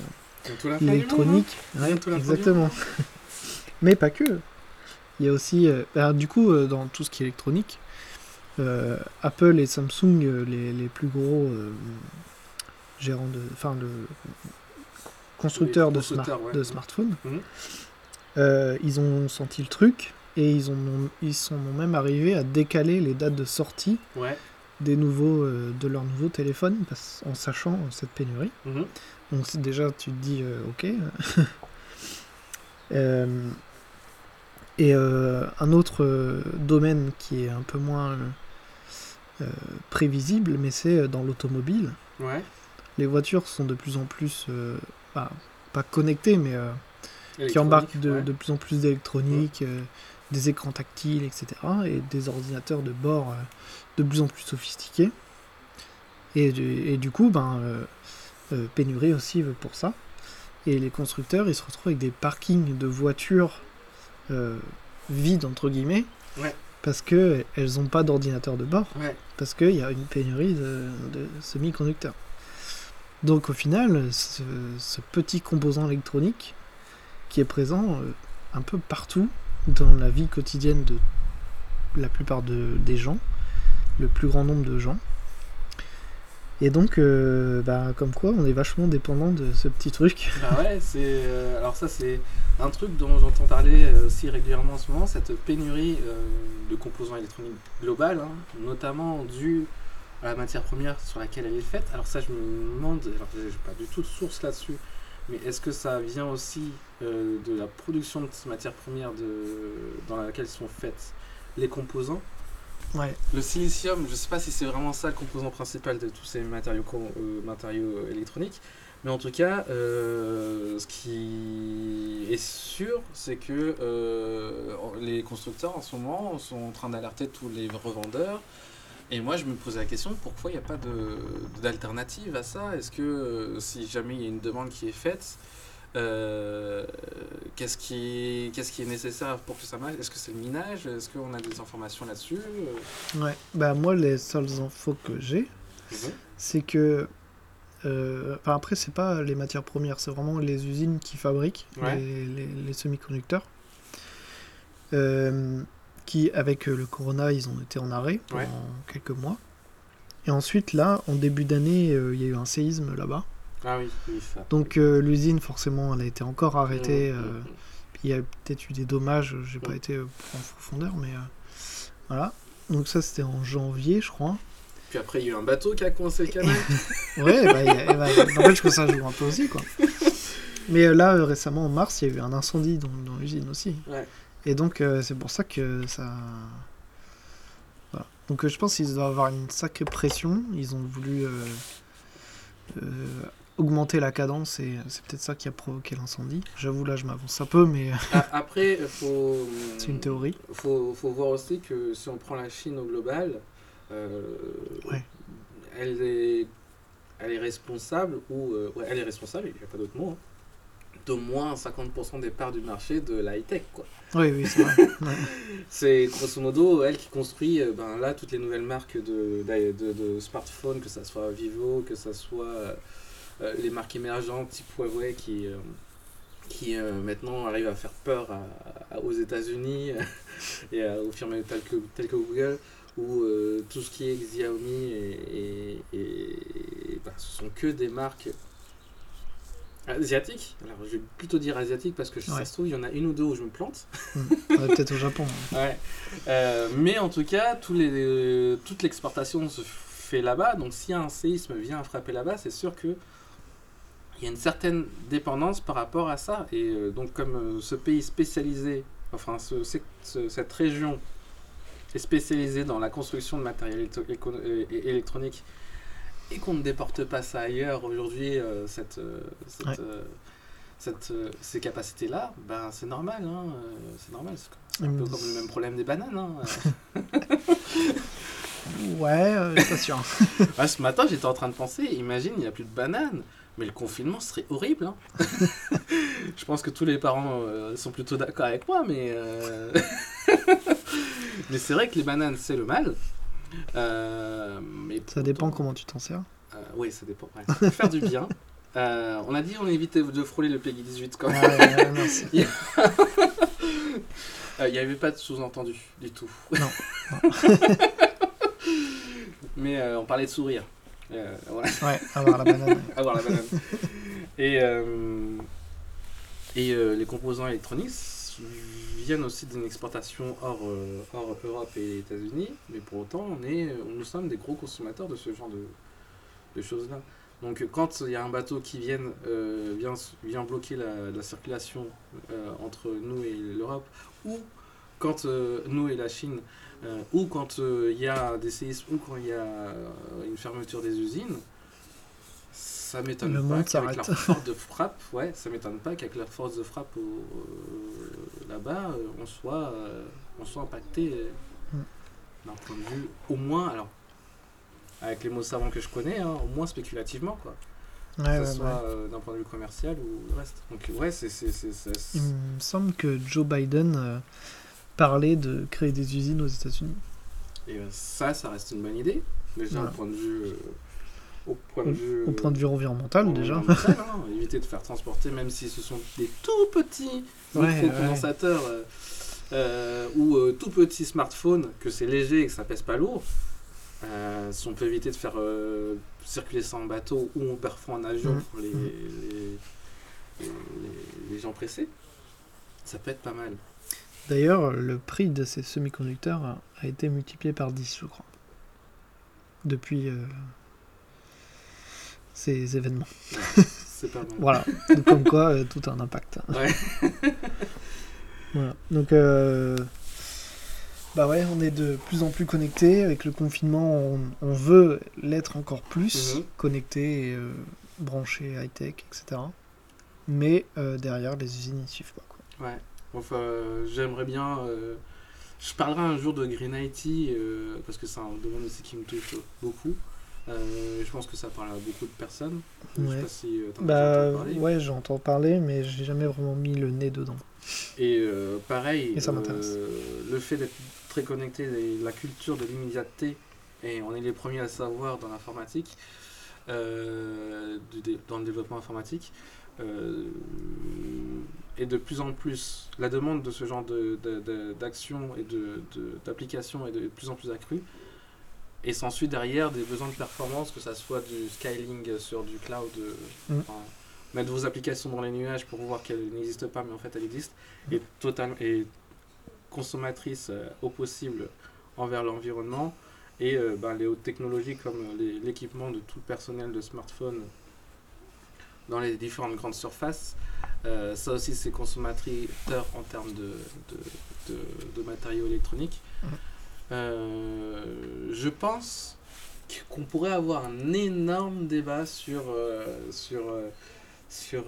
monde, hein. électroniques. Ouais, du exactement. mais pas que. Il y a aussi, euh, du coup, dans tout ce qui est électronique, Apple et Samsung, les, les plus gros gérants de, enfin, le constructeurs de, smart- constructeurs, ouais. de smartphones, Mhm. ils ont senti le truc et ils ont, ils sont même arrivés à décaler les dates de sortie Ouais. des nouveaux, euh, de leurs nouveaux téléphones parce- en sachant cette pénurie. Mhm. Donc déjà, tu te dis, euh, ok. Euh, et un autre domaine qui est un peu moins prévisible, mais c'est dans l'automobile. Ouais. Les voitures sont de plus en plus, bah, pas connectées, mais qui embarquent de, ouais. de plus en plus d'électronique, des écrans tactiles, etc. Et des ordinateurs de bord euh, de plus en plus sophistiqués. Et du, et du coup, ben, euh, euh, pénurie aussi pour ça. Et les constructeurs, ils se retrouvent avec des parkings de voitures euh, vides, entre guillemets, Ouais. parce que elles n'ont pas d'ordinateur de bord, Ouais. parce qu'il y a une pénurie de, de semi-conducteurs. Donc au final, ce, ce petit composant électronique qui est présent euh, un peu partout dans la vie quotidienne de la plupart de- des gens, le plus grand nombre de gens. Et donc, euh, bah, comme quoi, on est vachement dépendant de ce petit truc. Bah ouais, c'est. euh, alors, ça, c'est un truc dont j'entends parler euh, aussi régulièrement en ce moment, cette pénurie de composants électroniques globale, hein, notamment due à la matière première sur laquelle elle est faite. Alors, ça, je me demande, alors, j'ai pas du tout de source là-dessus, mais est-ce que ça vient aussi euh, de la production de cette matière première de, dans laquelle sont faites les composants? Ouais. Le silicium, je ne sais pas si c'est vraiment ça le composant principal de tous ces matériaux, euh, matériaux électroniques, mais en tout cas, euh, ce qui est sûr, c'est que euh, les constructeurs en ce moment sont en train d'alerter tous les revendeurs. Et moi, je me posais la question pourquoi il n'y a pas d'alternative à ça? Est-ce que euh, si jamais il y a une demande qui est faite, euh, qu'est-ce qui, qu'est-ce qui est nécessaire pour que ça marche? Est-ce que c'est le minage? Est-ce qu'on a des informations là-dessus? Euh, Ouais. Bah, moi, les seules infos que j'ai, c'est que. euh, Enfin, après, c'est pas les matières premières, c'est vraiment les usines qui fabriquent Ouais. les, les- les semi-conducteurs. Euh, qui, avec euh, le corona, ils ont été en arrêt pendant Ouais. quelques mois. Et ensuite, là, en début d'année, euh, il y a eu un séisme là-bas. Ah oui, oui, ça. Donc, euh, l'usine, forcément, elle a été encore arrêtée. Mmh, mmh, mmh. puis il y a peut-être eu des dommages, j'ai pas Mm. été en profondeur, mais voilà. Donc, ça, c'était en janvier, je crois. Puis après, il y a eu un bateau qui a coincé le canal. Ouais, bah, a- bah, n'empêche que ça joue un peu aussi, quoi. Mais là, récemment, en mars, il y a eu un incendie dans, dans l'usine aussi. Ouais. Et donc, euh, c'est pour ça que ça... Voilà. Donc, euh, je pense qu'ils doivent avoir une sacrée pression. Ils ont voulu euh, augmenter la cadence et c'est peut-être ça qui a provoqué l'incendie. J'avoue, là, je m'avance un peu, mais Après, faut. c'est une théorie. Faut, faut voir aussi que si on prend la Chine au global, Ouais. elle, est, elle est responsable, ou. euh, ouais, elle est responsable, il n'y a pas d'autre mot, hein, d'au moins 50% des parts du marché de la high-tech, quoi. Oui, oui, c'est vrai. C'est grosso modo elle qui construit euh, ben, là toutes les nouvelles marques de, de, de- de smartphones, que ça soit Vivo, que ça soit euh, les marques émergentes type Huawei qui, euh, qui euh, maintenant arrivent à faire peur à- à- aux États-Unis et à- aux firmes telles que, telles que Google, ou euh, tout ce qui est Xiaomi et, et, et, ben, ce sont que des marques asiatiques. Alors je vais plutôt dire asiatiques parce que si ça Ouais. se trouve il y en a une ou deux où je me plante. Mm. Ouais, peut-être au Japon. Ouais. Euh, mais en tout cas, tous les, euh, toute l'exportation se fait là-bas. Donc, si un séisme vient frapper là-bas, c'est sûr que il y a une certaine dépendance par rapport à ça. Et euh, donc, comme euh, ce pays spécialisé, enfin, ce- ce- ce- cette région est spécialisée dans la construction de matériel électronique et qu'on ne déporte pas ça ailleurs aujourd'hui, euh, cette, euh, cette, Ouais. euh, cette, ces capacités-là, ben, c'est normal. hein, c'est normal. C'est un peu comme le même problème des bananes. hein. Ouais, pas sûr. Ah, ce matin, j'étais en train de penser, imagine, il n'y a plus de bananes. Mais le confinement serait horrible. hein. je pense que tous les parents sont plutôt d'accord avec moi, mais. mais c'est vrai que les bananes, c'est le mal. Euh, mais Ça dépend comment tu t'en sers. Euh, oui, ça dépend. ouais, faire du bien. Euh, on a dit on évitait de frôler le Peggy 18 quand même. Non, Il n'y avait pas de sous-entendu du tout. Non, Mais euh, on parlait de sourire. Voilà. ouais, avoir la banane. avoir la banane. et et les composants électroniques s- viennent aussi d'une exportation hors, euh, hors Europe et États-Unis, mais pour autant, on est, nous sommes des gros consommateurs de ce genre de, choses-là. Donc euh, quand il y a un bateau qui vient, euh, vient, bloquer la, la circulation euh, entre nous et l'Europe, ou quand euh, nous et la Chine, euh, ou quand euh, il y a des séismes, ou quand il y a euh, une fermeture des usines, ça m'étonne Le pas qu'avec leur force de frappe, ouais, ça m'étonne pas qu'avec leur force de frappe euh, là-bas, euh, on soit, euh, on soit impacté euh, Mm. d'un point de vue, au moins, alors, avec les mots savants que je connais, hein, au moins spéculativement, quoi. Ouais, que ouais, ce soit ouais. d'un point de vue commercial ou le reste. Donc, ouais, c'est. Il me semble que Joe Biden parlait de créer des usines aux États-Unis. Et ça, ça reste une bonne idée. Déjà, au point de vue. Au point de vue. Au point de vue environnemental, déjà. environnemental, hein, éviter de faire transporter, même si ce sont des tout petits Ouais, micro-condensateurs euh, euh, ou euh, tout petits smartphones, que c'est léger et que ça pèse pas lourd. Euh, si on peut éviter de faire circuler ça en bateau ou parfois en avion Mhm. pour les, Mhm. les, les- les gens pressés, ça peut être pas mal. D'ailleurs, le prix de ces semi-conducteurs a- a été multiplié par 10, je crois. Depuis euh, ces événements. C'est pas mal. Voilà. Donc, comme quoi, euh, tout a un impact. Ouais. voilà. Donc, euh, bah ouais, on est de plus en plus connectés. Avec le confinement, on, on veut l'être encore plus, Mhm. connecté, et, euh, branché, high-tech, etc. Mais euh, derrière, les usines, ils suivent pas. Quoi. Ouais. Enfin, j'aimerais bien. je parlerai un jour de Green IT parce que c'est un domaine aussi qui me touche beaucoup. Euh, je pense que ça parle à beaucoup de personnes. Je sais Ouais. pas si euh, Bah parler. ouais, j'entends parler, mais j'ai jamais vraiment mis le nez dedans. Et euh, pareil, Et ça euh, le fait d'être très connecté, et la culture de l'immédiateté, et on est les premiers à le savoir dans l'informatique, dans le développement informatique, et de plus en plus, la demande de ce genre de- de- de- d'action et de- de- d'application est de plus en plus accrue. Et s'ensuit derrière des besoins de performance, que ça soit du scaling sur du cloud, euh, Mm. enfin, mettre vos applications dans les nuages pour voir qu'elles n'existent pas, mais en fait elles existent, et, total, et consommatrice euh, au possible envers l'environnement, et euh, ben, les hautes technologies comme l'équipement de tout personnel de smartphone dans les différentes grandes surfaces. Euh, ça aussi, c'est consommateur en termes de, de, de- de matériaux électroniques. Mhm. Euh, je pense qu'on pourrait avoir un énorme débat sur, euh, sur, euh, sur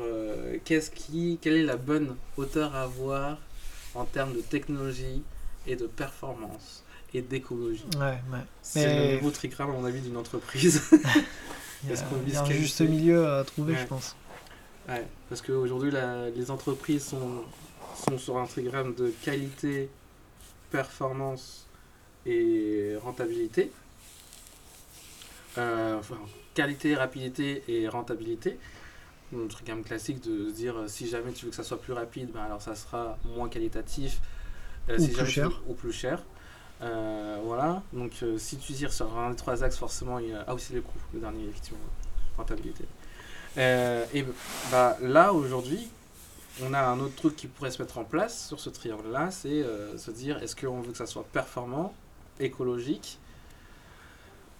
qu'est-ce qui, quelle est la bonne hauteur à avoir en termes de technologie et de performance et d'écologie. Ouais, ouais. C'est le nouveau trigramme, à mon avis, d'une entreprise. Il y a, Est-ce qu'on il y a un vise juste milieu à trouver, Ouais. je pense. Ouais, parce qu'aujourd'hui, les entreprises sont, sont sur un trigramme de qualité, performance et rentabilité. Euh, enfin, qualité, rapidité et rentabilité. Un trigramme classique de se dire si jamais tu veux que ça soit plus rapide, ben alors ça sera moins qualitatif. Euh, Ou si plus tu cher. ou plus cher. Euh, voilà, donc euh, si tu tires sur un des trois axes, forcément, il y a... Ah oui, c'est le coût, le dernier, effectivement, rentabilité. Euh, et bah, là, aujourd'hui, on a un autre truc qui pourrait se mettre en place sur ce triangle-là, c'est se dire est-ce qu'on veut que ça soit performant, écologique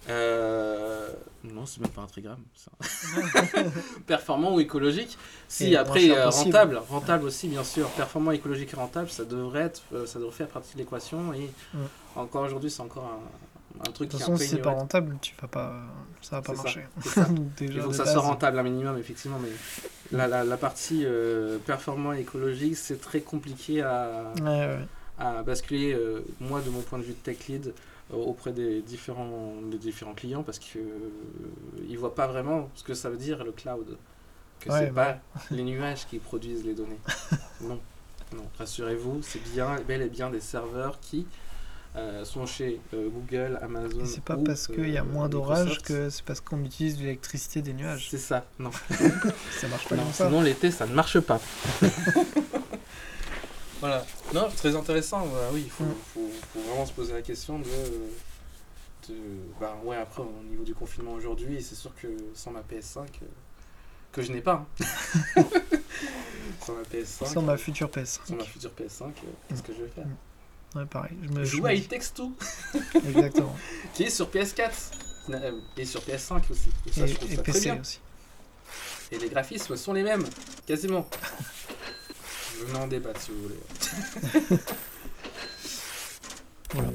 euh, Non, c'est même pas un trigramme. ça. performant ou écologique? Si Et après euh, rentable, rentable aussi bien sûr. Performant, écologique et rentable, ça devrait être, euh, ça devrait faire partie de l'équation. Et Mm. encore aujourd'hui, c'est encore un, un truc De toute qui est façon, un si peu c'est pas rentable, tu vas pas, ça va pas marcher. ça. Déjà, Il faut que ça base, soit rentable un minimum, effectivement, mais la, la, la partie euh, performant et écologique, c'est très compliqué à, Ouais, ouais. À basculer, euh, moi, de mon point de vue de tech lead, euh, auprès des différents, des différents clients, parce qu'ils ne voient pas vraiment ce que ça veut dire le cloud. que Ouais, c'est bah. pas les nuages qui produisent les données. non, non, rassurez-vous, c'est bien, bel et bien des serveurs qui euh, sont chez euh, Google, Amazon. C'est pas ou, parce qu'il y a euh, moins d'orage que c'est parce qu'on utilise l'électricité des nuages. C'est ça, non. Ça marche pas Non, comme ça. sinon l'été ça ne marche pas. voilà. Non, très intéressant. Bah oui, il faut, Mm. faut- faut vraiment se poser la question de. de bah ouais, après au niveau du confinement aujourd'hui, c'est sûr que sans ma PS5, euh, que je n'ai pas. hein. sans ma PS5. Sans ma future PS. sans ma future PS5, euh, qu'est-ce que je vais faire? Ouais, pareil. Je me Jouer je à me- It Takes Two, Exactement. qui est sur PS4 euh, et sur PS5 aussi. Et ça, je Et, très PC bien. aussi. Et les graphismes sont les mêmes, quasiment. Venez en débattre si vous voulez. Voilà.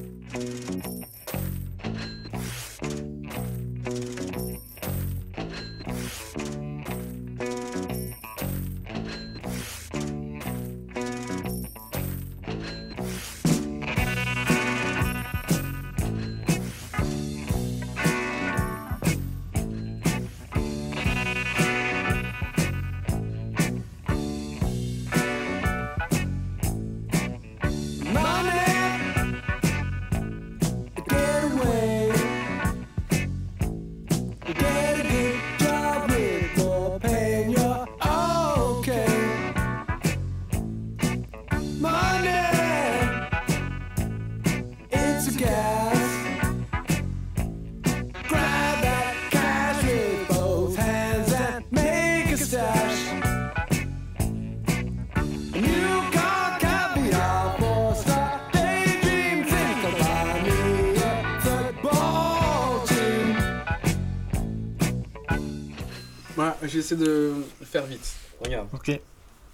J'essaie de faire vite. Regarde. Ok. De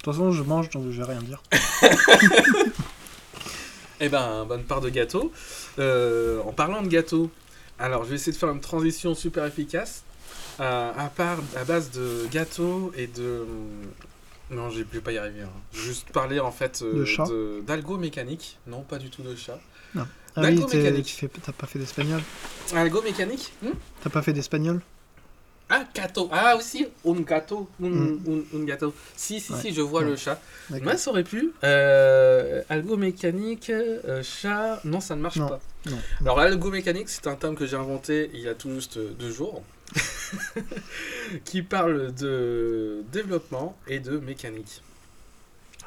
toute façon, je mange, donc je vais rien dire. Eh ben, bonne part de gâteau. Euh, en parlant de gâteau, alors je vais essayer de faire une transition super efficace. Euh, à part à base de gâteau et de. Non, je vais pas y arriver. hein. Juste parler en fait euh, De chat de- d'algo mécanique. Non, pas du tout de chat. Ah oui, t'as pas fait d'espagnol Algo mécanique hmm? T'as pas fait d'espagnol? Ah, gâteau. Ah, aussi, un gâteau. Un, Mm. un- un gâteau. Si, si, Ouais. si, je vois Ouais. le chat. Ouais, ça aurait pu. Euh, algo mécanique, euh, chat. Non, ça ne marche Non. pas. Non. Alors, l'algo mécanique, c'est un terme que j'ai inventé il y a tout juste deux jours, qui parle de développement et de mécanique.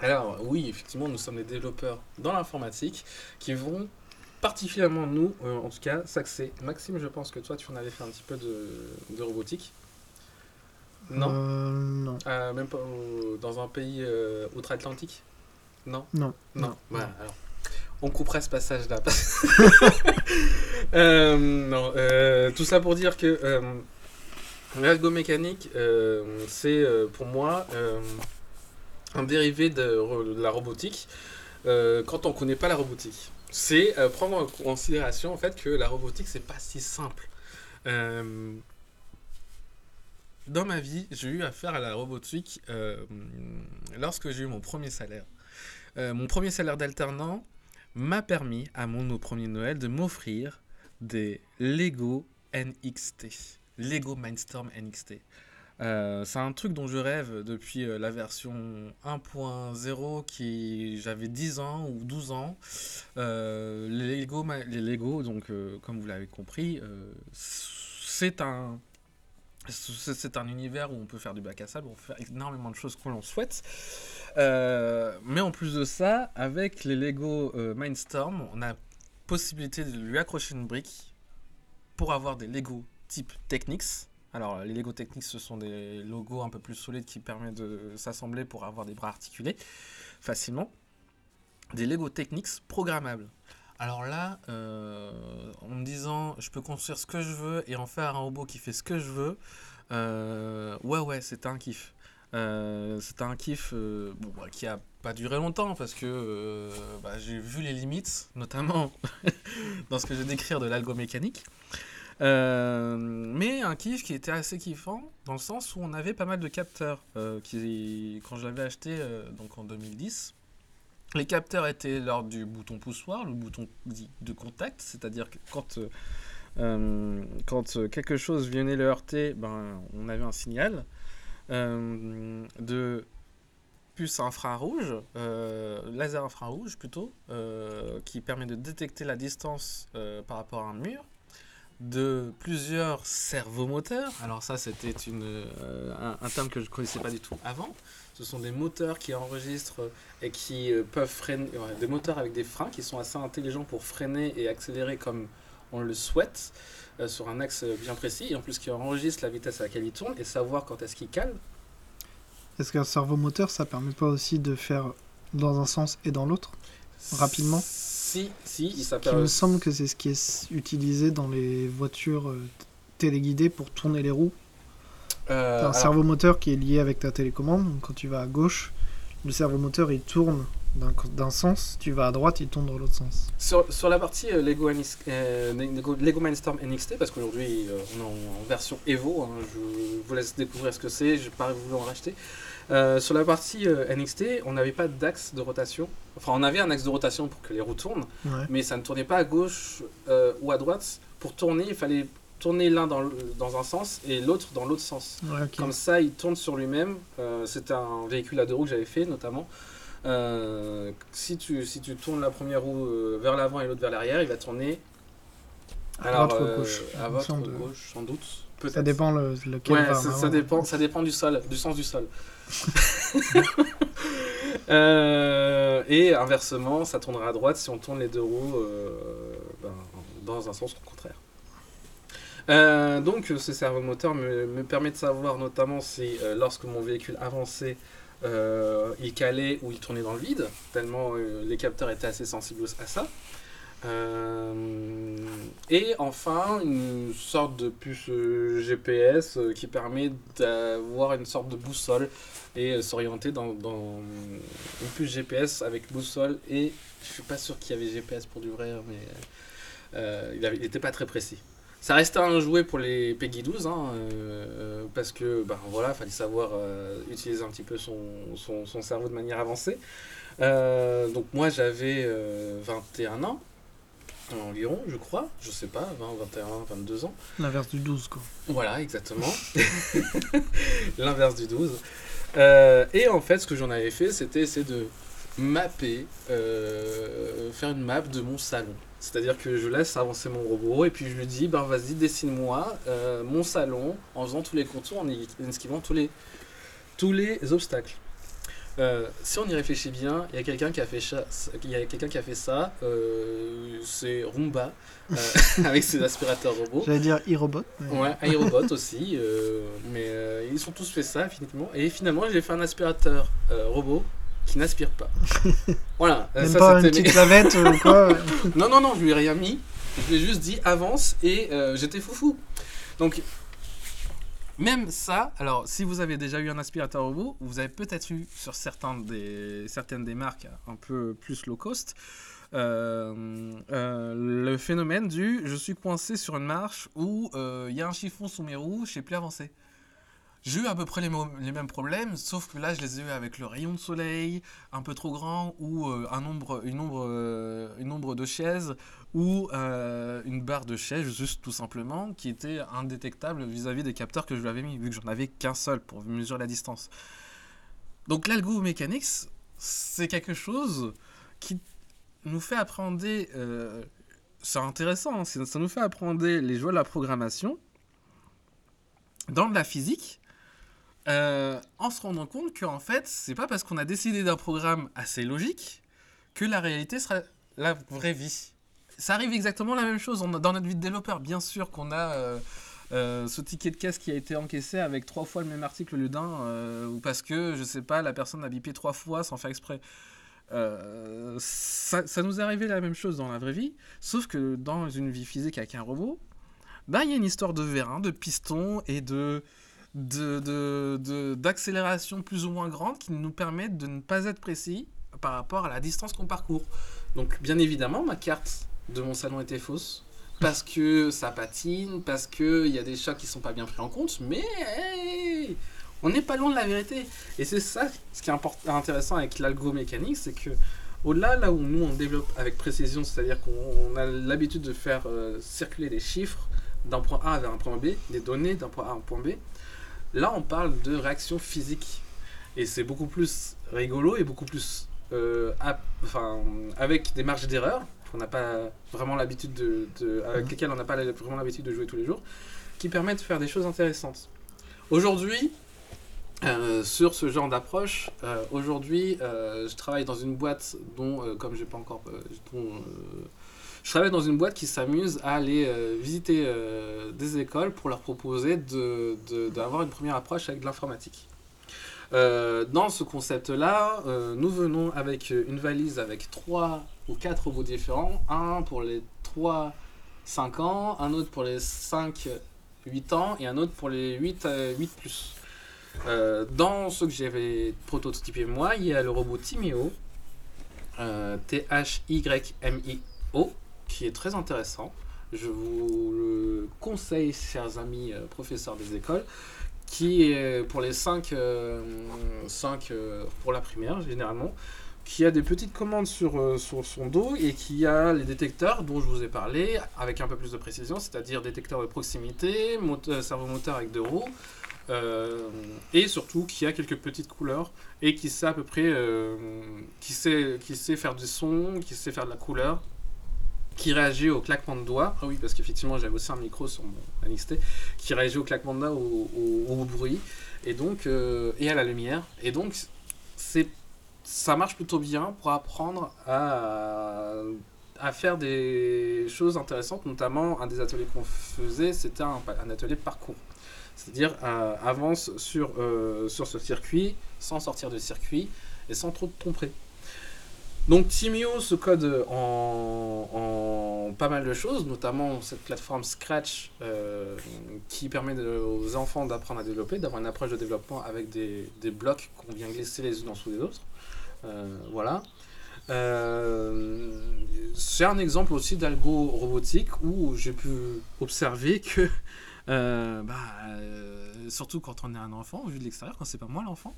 Alors, oui, effectivement, nous sommes des développeurs dans l'informatique qui vont particulièrement, nous, euh, en tout cas, s'axer. Maxime, je pense que toi, tu en avais fait un petit peu de, de robotique. Non Euh, non. Euh, Même pas au- dans un pays outre-Atlantique? Non? Non. non, voilà. Alors, on couperait ce passage-là. Non, tout ça pour dire que l'ergomécanique, euh, c'est euh, pour moi euh, un dérivé de la robotique euh, quand on connaît pas la robotique. C'est euh, prendre en considération en fait que la robotique c'est pas si simple. Euh, dans ma vie, j'ai eu affaire à la robotique lorsque j'ai eu mon premier salaire. Mon premier salaire d'alternant m'a permis, à mon premier Noël, de m'offrir des Lego NXT. Lego Mindstorm NXT. Euh, c'est un truc dont je rêve depuis euh, la version 1.0 qui j'avais 10 ans ou 12 ans. Euh, les Lego, les Lego donc comme vous l'avez compris, c'est un un univers où on peut faire du bac à sable, on peut faire énormément de choses que l'on souhaite. Mais en plus de ça, avec les Lego euh, Mindstorm, on a possibilité de lui accrocher une brique pour avoir des Lego type Technics. Alors, les Lego Technics, ce sont des logos un peu plus solides qui permettent de s'assembler pour avoir des bras articulés facilement. Des Lego Technics programmables. Alors là, euh, en me disant je peux construire ce que je veux et en faire un robot qui fait ce que je veux, euh, ouais, ouais, c'était un kiff. Euh, c'était un kiff euh, bah, qui a pas duré longtemps parce que bah, j'ai vu les limites, notamment dans ce que je vais décrire de l'algomécanique. Euh, mais un kiff qui était assez kiffant dans le sens où on avait pas mal de capteurs euh, quand je l'avais acheté euh, donc en 2010, les capteurs étaient lors du bouton poussoir, le bouton de contact, c'est-à-dire que quand, quelque chose venait le heurter, ben, on avait un signal. de puce infrarouge, laser infrarouge plutôt, qui permet de détecter la distance par rapport à un mur, de plusieurs servomoteurs. Alors ça, c'était euh, un, un terme que je ne connaissais pas du tout avant. Ce sont des moteurs qui enregistrent et qui euh, peuvent freiner, des moteurs avec des freins qui sont assez intelligents pour freiner et accélérer comme on le souhaite euh, sur un axe bien précis et en plus qui enregistre la vitesse à laquelle il tourne et savoir quand est-ce qu'il cale. Est-ce qu'un servomoteur, ça permet pas aussi de faire dans un sens et dans l'autre Rapidement? Si, si, il Il s'appelle. me semble que c'est ce qui est utilisé dans les voitures euh, téléguidées pour tourner les roues. Euh, T'as un alors, servomoteur qui est lié avec ta télécommande. Donc quand tu vas à gauche, le servomoteur il tourne d'un sens. Tu vas à droite, il tourne dans l'autre sens. Sur, sur la partie euh, Lego, euh, Lego, Mindstorm NXT, parce qu'aujourd'hui on est en, en version Evo, hein, je vous laisse découvrir ce que c'est, je n'ai pas voulu en racheter. Euh, sur la partie euh, NXT, on n'avait pas d'axe de rotation. Enfin, on avait un axe de rotation pour que les roues tournent, Ouais. mais ça ne tournait pas à gauche euh, ou à droite. Pour tourner, il fallait tourner l'un dans, un sens et l'autre dans l'autre sens. Ouais. Comme ça, il tourne sur lui-même. C'était un véhicule à deux roues que j'avais fait, notamment. Si, tu, si tu tournes la première roue vers l'avant et l'autre vers l'arrière, il va tourner À gauche, en votre gauche, sans doute. Ça dépend le, lequel Ouais, va ça, dépend, ça dépend du sol, du sens du sol. Euh, et inversement, ça tournera à droite si on tourne les deux roues euh, ben, dans un sens contraire. Euh, donc, ce servomoteur me, me permet de savoir notamment si, lorsque mon véhicule avançait, il calait ou il tournait dans le vide, tellement les capteurs étaient assez sensibles à ça. Euh, et enfin, une sorte de puce euh, GPS euh, qui permet d'avoir une sorte de boussole et s'orienter dans, une puce GPS avec boussole. Et je suis pas sûr qu'il y avait GPS pour du vrai, hein, mais il n'était pas très précis. Ça restait un jouet pour les Peggy 12, hein, parce que ben voilà, fallait savoir utiliser un petit peu son, son, son cerveau de manière avancée. Donc moi j'avais euh, 21 ans environ, je crois, je sais pas, 20, 21, 22 ans. L'inverse du 12, quoi. Voilà, exactement. L'inverse du 12. Euh, et en fait, ce que j'en avais fait, c'était essayer de mapper, euh, faire une map de mon salon. C'est-à-dire que je laisse avancer mon robot et puis je lui dis, ben vas-y, dessine-moi euh, mon salon en faisant tous les contours, en esquivant tous les, tous les obstacles. Euh, si on y réfléchit bien, il y a quelqu'un qui a fait ça, il y a quelqu'un qui a fait ça, euh, c'est Roomba euh, avec ses aspirateurs robots. J'allais dire e-robot. mais- Ouais, iRobot aussi, mais ils ont tous fait ça finalement. Et finalement, j'ai fait un aspirateur robot qui n'aspire pas. Voilà, Même ça, pas une petite lavette ou quoi. Non, non, non, je lui ai rien mis. Je lui ai juste dit avance et j'étais foufou. Donc, même ça, alors si vous avez déjà eu un aspirateur robot, vous avez peut-être eu sur certaines des marques un peu plus low cost, euh, euh, le phénomène du je suis coincé sur une marche où euh, il y a un chiffon sous mes roues, je sais plus avancer. J'ai eu à peu près les, mêmes problèmes, sauf que là je les ai eu avec le rayon de soleil un peu trop grand ou euh, un nombre, une, nombre, euh, une nombre de chaises ou euh, une barre de chaise juste tout simplement qui était indétectable vis-à-vis des capteurs que je lui avais mis vu que j'en avais qu'un seul pour mesurer la distance. Donc l'algo mechanics c'est quelque chose qui nous fait appréhender, euh, c'est intéressant, hein, ça nous fait appréhender les joies de la programmation dans de la physique, euh, en se rendant compte qu'en fait, c'est pas parce qu'on a décidé d'un programme assez logique que la réalité sera la vraie vie. Ça arrive exactement la même chose dans notre vie de développeur. Bien sûr qu'on a euh, euh, ce ticket de caisse qui a été encaissé avec trois fois le même article au lieu d'un, ou parce que, je sais pas, la personne a bipé trois fois sans faire exprès. Ça, ça nous est arrivé la même chose dans la vraie vie, sauf que dans une vie physique avec un robot, bah, il y a une histoire de vérin, de piston et de de- de- de- d'accélération plus ou moins grande qui nous permettent de ne pas être précis par rapport à la distance qu'on parcourt. Donc bien évidemment, ma carte de mon salon était fausse. Parce que ça patine, parce qu'il y a des chocs qui sont pas bien pris en compte, mais on n'est pas loin de la vérité. Et c'est ça ce qui est intéressant avec l'algo mécanique, c'est que au-delà là où nous on développe avec précision, c'est-à-dire qu'on on a l'habitude de faire euh, circuler des chiffres d'un point A vers un point B, des données d'un point A à un point B, Là, on parle de réaction physique. Et c'est beaucoup plus rigolo et beaucoup plus. euh, enfin, avec des marges d'erreur qu'on n'a pas vraiment l'habitude de, de- avec Mhm. lesquelles on n'a pas vraiment l'habitude de jouer tous les jours, qui permettent de faire des choses intéressantes. Aujourd'hui, euh, sur ce genre d'approche, euh, aujourd'hui, euh, je travaille dans une boîte dont, comme j'ai pas encore, dont, je travaille dans une boîte qui s'amuse à aller euh, visiter euh, des écoles pour leur proposer d'avoir une première approche avec de l'informatique. Euh, dans ce concept-là, nous venons avec une valise avec trois ou quatre robots différents, un pour les 3-5 ans, un autre pour les 5-8 ans et un autre pour les 8 8 plus. Dans ce que j'avais prototypé moi, il y a le robot Timio, euh, T-H-Y-M-I-O, qui est très intéressant. Je vous le conseille, chers amis euh, professeurs des écoles, qui est pour les 5, pour la primaire généralement, qui a des petites commandes sur, euh, sur son dos et qui a les détecteurs dont je vous ai parlé avec un peu plus de précision, c'est-à-dire détecteur de proximité, moteur, servomoteur avec deux roues, euh, et surtout qui a quelques petites couleurs et qui sait à peu près euh, qui sait qui sait faire du son qui sait faire de la couleur qui réagit au claquement de doigts. Ah oui. Parce qu'effectivement j'avais aussi un micro sur mon NXT qui réagit au claquement de doigts au, au- au bruit. Et donc euh, et à la lumière. Et donc c'est ça marche plutôt bien pour apprendre à à faire des choses intéressantes. Notamment un des ateliers qu'on faisait c'était un, un atelier de parcours. C'est-à-dire euh, avance sur, euh, sur ce circuit sans sortir de circuit et sans trop te tromper. Donc Timio se code en, pas mal de choses, notamment cette plateforme Scratch euh, qui permet aux enfants d'apprendre à développer, d'avoir une approche de développement avec des, blocs qu'on vient glisser les uns en dessous des autres. Euh, voilà. Euh, c'est un exemple aussi d'algo robotique où j'ai pu observer que bah, surtout quand on est un enfant, vu de l'extérieur, quand c'est pas moi l'enfant,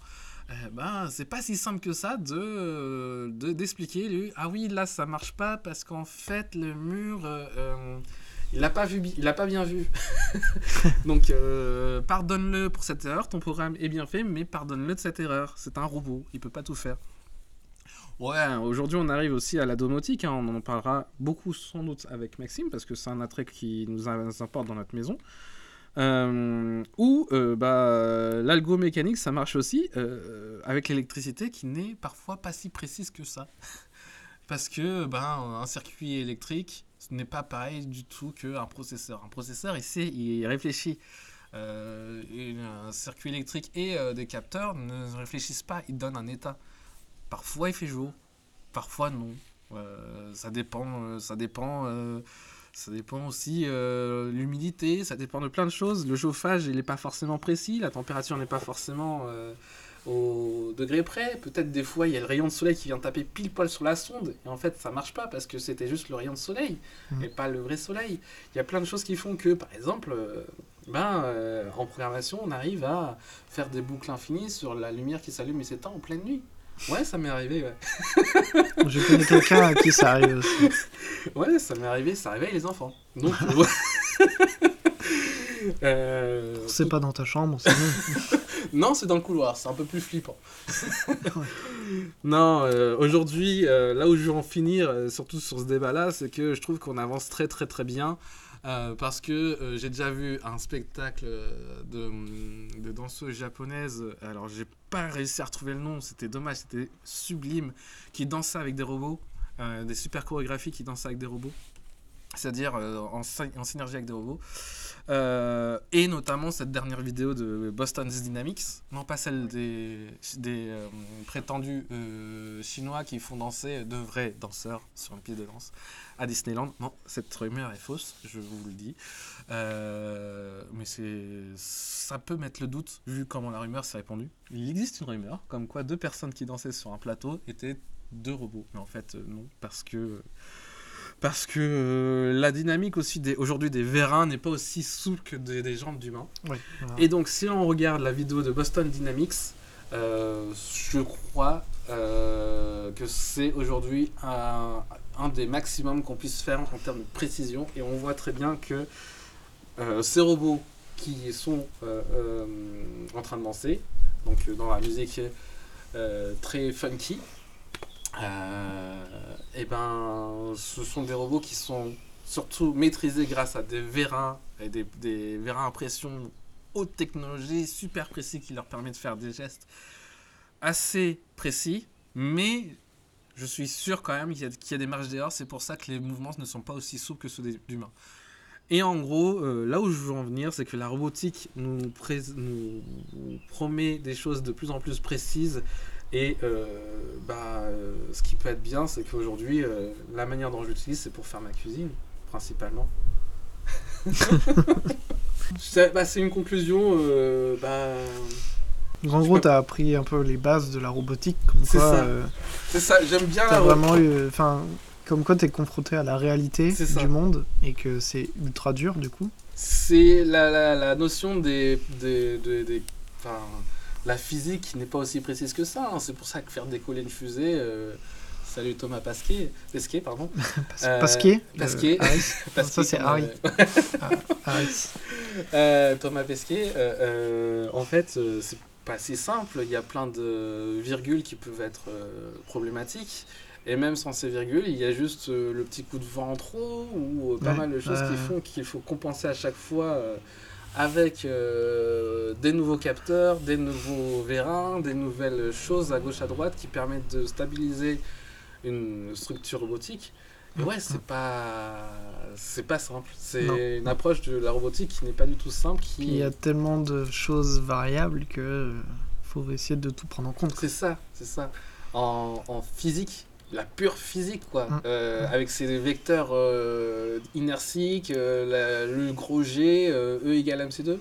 euh, bah, c'est pas si simple que ça de de- d'expliquer lui. Ah oui là ça marche pas parce qu'en fait le mur euh, euh, il l'a pas vu il l'a pas bien vu. Donc euh, pardonne-le pour cette erreur. Ton programme est bien fait mais pardonne-le de cette erreur. C'est un robot. Il peut pas tout faire. Ouais, aujourd'hui on arrive aussi à la domotique, hein, on en parlera beaucoup sans doute avec Maxime parce que c'est un attrait qui nous importe dans notre maison. Euh, où euh, bah, l'algo-mécanique ça marche aussi euh, avec l'électricité qui n'est parfois pas si précise que ça. Parce que ben, un circuit électrique ce n'est pas pareil du tout qu'un processeur. Un processeur il sait, il réfléchit. Euh, un circuit électrique et des capteurs ne réfléchissent pas, ils donnent un état. Parfois il fait jour, parfois non. Ça dépend, ça dépend, ça dépend aussi euh, l'humidité, ça dépend de plein de choses. Le chauffage il n'est pas forcément précis, la température n'est pas forcément euh, au degré près. Peut-être des fois il y a le rayon de soleil qui vient taper pile poil sur la sonde et en fait ça marche pas parce que c'était juste le rayon de soleil Mhm. et pas le vrai soleil. Il y a plein de choses qui font que par exemple, euh, ben euh, en programmation on arrive à faire des boucles infinies sur la lumière qui s'allume et s'éteint en pleine nuit. Ouais, ça m'est arrivé, ouais. Je connais quelqu'un à qui ça arrive aussi. Ouais, ça m'est arrivé, ça réveille les enfants. Donc. Euh, C'est pas dans ta chambre, c'est bon. Non, c'est dans le couloir, c'est un peu plus flippant. non, euh, aujourd'hui, euh, là où je veux en finir, surtout sur ce débat-là, c'est que je trouve qu'on avance très très très bien. Euh, parce que euh, j'ai déjà vu un spectacle euh, de, de danseuses japonaises, alors j'ai pas réussi à retrouver le nom, c'était dommage, c'était sublime, qui dansaient avec des robots, des super chorégraphies qui dansaient avec des robots, c'est-à-dire euh, en, sy- en synergie avec des robots. Euh, et notamment cette dernière vidéo de Boston Dynamics, non pas celle des, des euh, prétendus euh, chinois qui font danser de vrais danseurs sur une piste de danse à Disneyland. Non, cette rumeur est fausse, je vous le dis. Mais ça peut mettre le doute vu comment la rumeur s'est répandue. Il existe une rumeur comme quoi deux personnes qui dansaient sur un plateau étaient deux robots. Mais en fait, non, parce que parce que euh, la dynamique aussi des, aujourd'hui des vérins n'est pas aussi souple que des, des jambes d'humains. Voilà. Et donc, si on regarde la vidéo de Boston Dynamics, euh, je crois euh, que c'est aujourd'hui un, un des maximums qu'on puisse faire en termes de précision. Et on voit très bien que ces robots qui sont en train de danser, donc dans la musique très funky. Et ben, ce sont des robots qui sont surtout maîtrisés grâce à des vérins et des, vérins impression haute technologie, super précis, qui leur permet de faire des gestes assez précis, mais je suis sûr quand même qu'il y, a- des marges d'erreur, c'est pour ça que les mouvements ne sont pas aussi souples que ceux d'humains. Et en gros, euh, là où je veux en venir, c'est que la robotique nous promet des choses de plus en plus précises. Et euh, bah, euh, ce qui peut être bien, c'est qu'aujourd'hui, euh, la manière dont je l'utilise, c'est pour faire ma cuisine, principalement. C'est bah, c'est une conclusion. bah, en gros, peux- t'as appris un peu les bases de la robotique, comme C'est quoi, ça. c'est ça, j'aime bien la vraiment eu, comme quoi t'es confronté à la réalité du monde et que c'est ultra dur du coup. C'est la, la, la notion des, des, des- des- enfin, la physique n'est pas aussi précise que ça. hein. C'est pour ça que faire décoller une fusée. euh, salut Thomas Pasquet, Pesquet, pardon. Euh, Pasquier, Pasquier. euh. Pasquet, ça, c'est Harry. Thomas Pesquet, euh, euh, en fait, c'est pas si simple. Il y a plein de virgules qui peuvent être problématiques. Et même sans ces virgules, il y a juste euh, le petit coup de vent en trop ou euh, pas Ouais, mal de choses qui font qu'il faut compenser à chaque fois avec euh, des nouveaux capteurs, des nouveaux vérins, des nouvelles choses à gauche à droite qui permettent de stabiliser une structure robotique. Et ouais, c'est pas c'est pas simple. C'est une approche de la robotique qui n'est pas du tout simple. Qui Il y a tellement de choses variables que euh, faut essayer de tout prendre en compte. C'est ça, c'est ça. En, en physique, la pure physique, quoi. Mm. Euh, avec ses vecteurs euh, inertiques, euh, la- le gros G, E égale MC2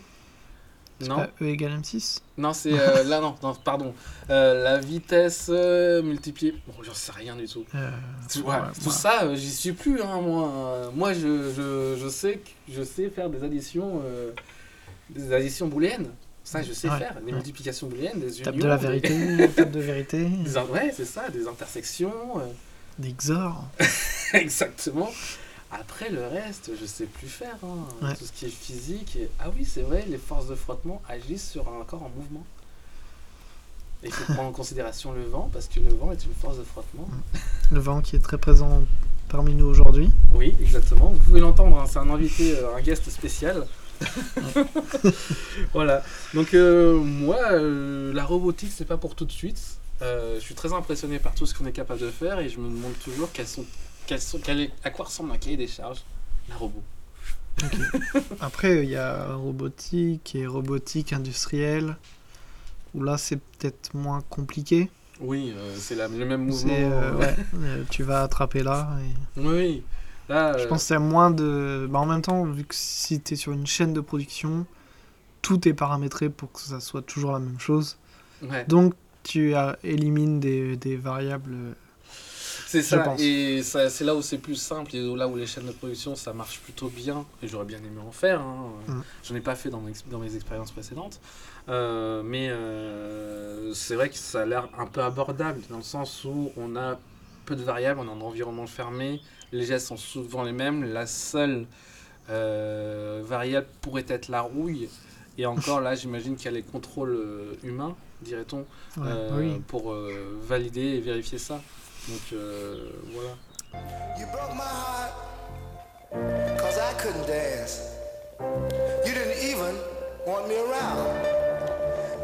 Non, Pas E égale M6 non c'est là, non, non, pardon. La vitesse multipliée. Bon, j'en sais rien du tout. Ouais, ouais, tout ouais. ça, j'y suis plus, hein, moi. Moi, je, je, je, sais, que- je sais faire des additions, des additions booléennes. Ça, je sais Ouais, faire. Des ouais. multiplications booléennes, des unions. Tape de la des- vérité, tape de vérité, des ouais, c'est ça, des intersections. euh, des XOR. Exactement. Après, le reste, je sais plus faire. hein. Ouais. Tout ce qui est physique. et- Ah oui, c'est vrai, les forces de frottement agissent sur un corps en mouvement. Et il faut prendre en considération le vent, parce que le vent est une force de frottement. Le vent qui est très présent parmi nous aujourd'hui. Oui, exactement. Vous pouvez l'entendre, hein, c'est un invité, euh, un guest spécial. voilà. Donc, euh, moi, euh, la robotique, c'est pas pour tout de suite. Euh, je suis très impressionné par tout ce qu'on est capable de faire et je me demande toujours quelles sont, quelles sont, quel est- à quoi ressemble un cahier des charges d'un robot. Après, il y a robotique et robotique industrielle, où là c'est peut-être moins compliqué. Oui, c'est le même mouvement. Ouais, tu vas attraper là. et- Oui. Là, Je euh, pense que c'est moins de. Bah, en même temps, vu que si tu es sur une chaîne de production, tout est paramétré pour que ça soit toujours la même chose. ouais. Donc tu élimines des, des variables. euh, C'est ça, pense. et c'est là où c'est plus simple, et là où les chaînes de production ça marche plutôt bien, et j'aurais bien aimé en faire. Hein. Mm. J'en ai pas fait dans mes, dans mes expériences précédentes, Euh, mais euh, c'est vrai que ça a l'air un peu abordable dans le sens où on a peu de variables, on est en environnement fermé, les gestes sont souvent les mêmes, la seule euh, variable pourrait être la rouille, et encore là j'imagine qu'il y a les contrôles euh, humains, dirait-on, ouais, euh, oui. pour euh, valider et vérifier ça. Donc euh, voilà. You broke my heart cause I couldn't dance. You didn't even want me around.